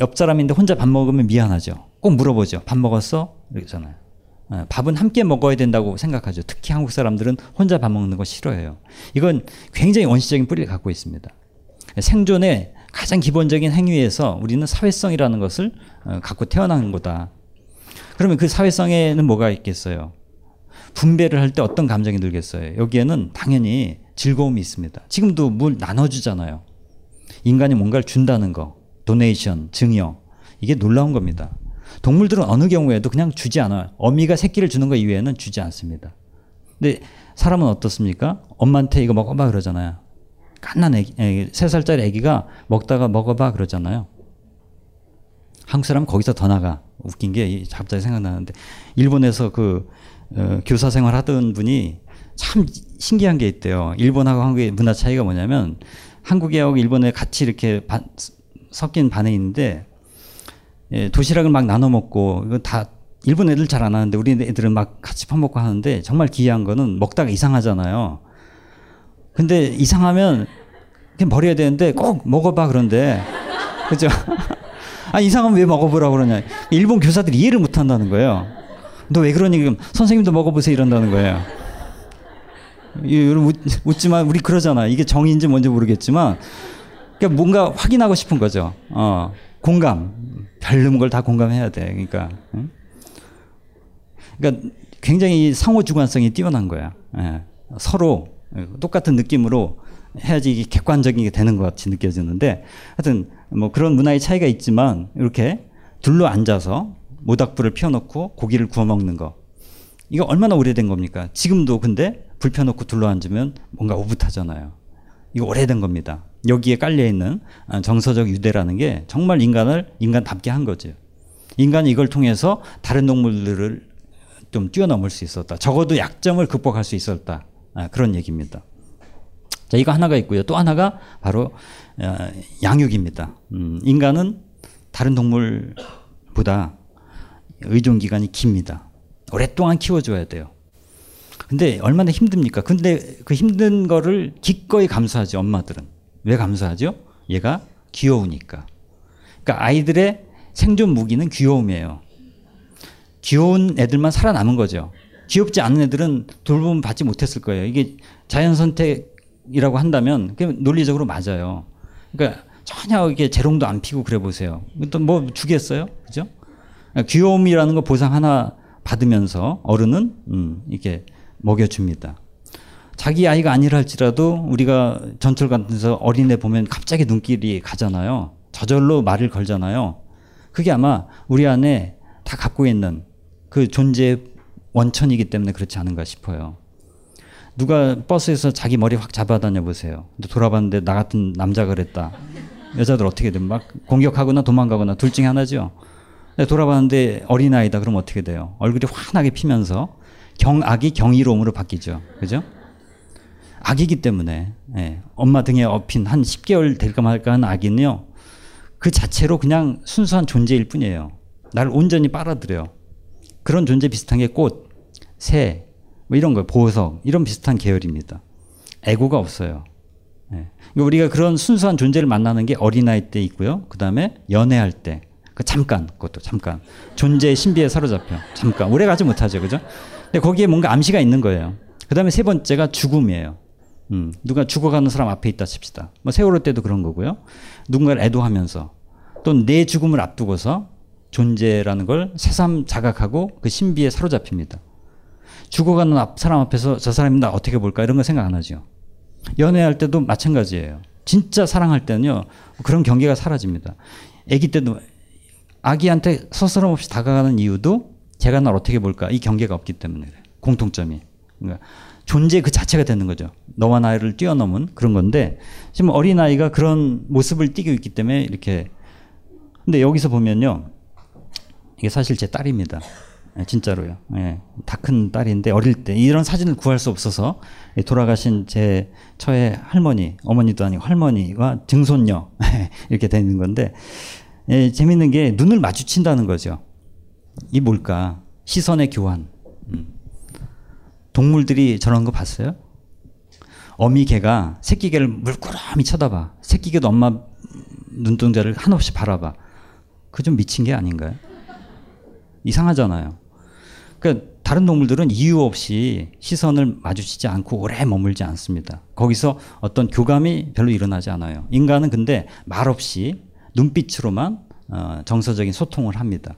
옆 사람인데 혼자 밥 먹으면 미안하죠. 꼭 물어보죠. 밥 먹었어? 이러잖아요. 예, 밥은 함께 먹어야 된다고 생각하죠. 특히 한국 사람들은 혼자 밥 먹는 거 싫어해요. 이건 굉장히 원시적인 뿌리를 갖고 있습니다. 생존의 가장 기본적인 행위에서 우리는 사회성이라는 것을 어, 갖고 태어난 거다. 그러면 그 사회성에는 뭐가 있겠어요? 분배를 할 때 어떤 감정이 들겠어요? 여기에는 당연히 즐거움이 있습니다. 지금도 물 나눠주잖아요. 인간이 뭔가를 준다는 거, 도네이션, 증여, 이게 놀라운 겁니다. 동물들은 어느 경우에도 그냥 주지 않아요. 어미가 새끼를 주는 것 이외에는 주지 않습니다. 근데 사람은 어떻습니까? 엄마한테 이거 먹어봐 그러잖아요. 갓난 애기, 세 살짜리 애기가 먹다가 먹어봐 그러잖아요. 한국 사람 거기서 더 나가. 웃긴 게 갑자기 생각나는데 일본에서 그 어, 교사 생활 하던 분이 참 신기한 게 있대요. 일본하고 한국의 문화 차이가 뭐냐면 한국하고 일본에 같이 이렇게 반, 섞인 반에 있는데 예, 도시락을 막 나눠 먹고 이거 다 일본 애들 잘 안 하는데 우리 애들은 막 같이 퍼먹고 하는데 정말 기이한 거는 먹다가 이상하잖아요. 근데 이상하면 그냥 버려야 되는데 꼭 먹어봐 그런데 그죠? <laughs> 아 이상하면 왜 먹어보라고 그러냐? 일본 교사들이 이해를 못 한다는 거예요. 너 왜 그러니? 선생님도 먹어보세요 이런다는 거예요. 여러분 웃, 지만 우리 그러잖아. 이게 정의인지 뭔지 모르겠지만 그러니까 뭔가 확인하고 싶은 거죠. 어, 공감. 별름 걸다 공감해야 돼. 그러니까. 응? 그러니까 굉장히 상호 주관성이 뛰어난 거야. 예. 서로 똑같은 느낌으로 해야지 이게 객관적인 게 되는 것 같이 느껴지는데 하여튼 뭐 그런 문화의 차이가 있지만 이렇게 둘러 앉아서 모닥불을 피워놓고 고기를 구워 먹는 거 이거 얼마나 오래된 겁니까? 지금도 근데 불 펴놓고 둘러 앉으면 뭔가 오붓하잖아요. 이거 오래된 겁니다. 여기에 깔려 있는 정서적 유대라는 게 정말 인간을 인간답게 한 거죠. 인간이 이걸 통해서 다른 동물들을 좀 뛰어넘을 수 있었다. 적어도 약점을 극복할 수 있었다. 아, 그런 얘기입니다. 자, 이거 하나가 있고요. 또 하나가 바로 어, 양육입니다. 음, 인간은 다른 동물보다 의존 기간이 깁니다. 오랫동안 키워줘야 돼요. 근데 얼마나 힘듭니까? 근데 그 힘든 거를 기꺼이 감수하지 엄마들은. 왜 감수하죠? 얘가 귀여우니까. 그러니까 아이들의 생존 무기는 귀여움이에요. 귀여운 애들만 살아남은 거죠. 귀엽지 않은 애들은 돌봄 받지 못했을 거예요. 이게 자연 선택이라고 한다면 논리적으로 맞아요. 그러니까 전혀 이게 재롱도 안 피고 그래 보세요. 또 뭐 주겠어요? 그죠? 귀여움이라는 거 보상 하나 받으면서 어른은 음, 이렇게 먹여줍니다. 자기 아이가 아니라 할지라도 우리가 전철 같은 데서 어린애 보면 갑자기 눈길이 가잖아요. 저절로 말을 걸잖아요. 그게 아마 우리 안에 다 갖고 있는 그 존재의 원천이기 때문에 그렇지 않은가 싶어요. 누가 버스에서 자기 머리 확 잡아다녀 보세요. 돌아봤는데 나 같은 남자가 그랬다. 여자들 어떻게 돼? 막 공격하거나 도망가거나 둘 중에 하나죠. 돌아봤는데 어린아이다. 그럼 어떻게 돼요? 얼굴이 환하게 피면서 경악이 경이로움으로 바뀌죠. 그죠? 아기기 때문에 예, 엄마 등에 업힌 한 10개월 될까 말까 한 아기는요. 그 자체로 그냥 순수한 존재일 뿐이에요. 나를 온전히 빨아들여요. 그런 존재 비슷한 게 꽃, 새, 뭐 이런 거, 보석, 이런 비슷한 계열입니다. 애고가 없어요. 네. 우리가 그런 순수한 존재를 만나는 게 어린아이 때 있고요. 그 다음에 연애할 때. 그 잠깐, 그것도 잠깐. 존재의 신비에 사로잡혀. 잠깐. 오래 가지 못하죠. 그죠? 근데 거기에 뭔가 암시가 있는 거예요. 그 다음에 세 번째가 죽음이에요. 음, 누가 죽어가는 사람 앞에 있다 칩시다. 뭐 세월호 때도 그런 거고요. 누군가를 애도하면서 또내 죽음을 앞두고서 존재라는 걸 새삼 자각하고 그 신비에 사로잡힙니다. 죽어가는 사람 앞에서 저 사람이 나 어떻게 볼까 이런 거 생각 안 하죠. 연애할 때도 마찬가지예요. 진짜 사랑할 때는요 그런 경계가 사라집니다. 아기 때도 아기한테 서스럼 없이 다가가는 이유도 제가 날 어떻게 볼까 이 경계가 없기 때문에 공통점이 그러니까 존재 그 자체가 되는 거죠. 너와 나를 뛰어넘은 그런 건데 지금 어린 아이가 그런 모습을 띠고 있기 때문에 이렇게 근데 여기서 보면요 이게 사실 제 딸입니다. 예, 진짜로요. 예, 다 큰 딸인데 어릴 때 이런 사진을 구할 수 없어서 돌아가신 제 처의 할머니, 어머니도 아니고 할머니와 증손녀 <laughs> 이렇게 되는 건데 예, 재밌는 게 눈을 마주친다는 거죠. 이 뭘까? 시선의 교환. 음. 동물들이 저런 거 봤어요? 어미 개가 새끼 개를 물끄러미 쳐다봐. 새끼 개도 엄마 눈동자를 한없이 바라봐. 그 좀 미친 게 아닌가요? 이상하잖아요. 그러니까 다른 동물들은 이유 없이 시선을 마주치지 않고 오래 머물지 않습니다. 거기서 어떤 교감이 별로 일어나지 않아요. 인간은 근데 말 없이 눈빛으로만 어, 정서적인 소통을 합니다.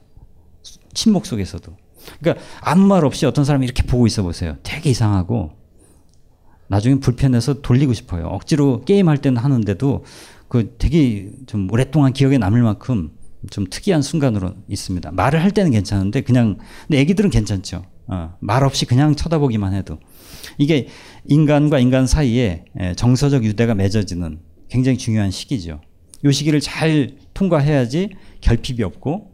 침묵 속에서도. 그러니까 아무 말 없이 어떤 사람이 이렇게 보고 있어 보세요. 되게 이상하고 나중에 불편해서 돌리고 싶어요. 억지로 게임할 때는 하는데도 그 되게 좀 오랫동안 기억에 남을 만큼 좀 특이한 순간으로 있습니다. 말을 할 때는 괜찮은데 그냥 근데 애기들은 괜찮죠. 어, 말 없이 그냥 쳐다보기만 해도 이게 인간과 인간 사이에 정서적 유대가 맺어지는 굉장히 중요한 시기죠. 이 시기를 잘 통과해야지 결핍이 없고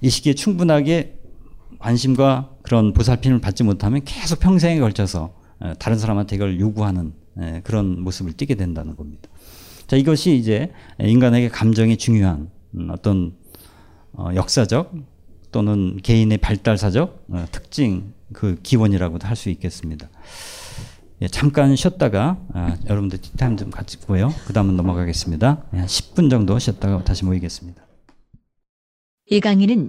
이 시기에 충분하게 관심과 그런 보살핌을 받지 못하면 계속 평생에 걸쳐서 다른 사람한테 이걸 요구하는 그런 모습을 띠게 된다는 겁니다. 자, 이것이 이제 인간에게 감정이 중요한 음, 어떤 어, 역사적 또는 개인의 발달사적 어, 특징 그 기원이라고도 할 수 있겠습니다. 예, 잠깐 쉬었다가 아, 여러분들 티타임 좀 가지고요. 그 다음은 넘어가겠습니다. 예, 한 10분 정도 쉬었다가 다시 모이겠습니다. 이 강의는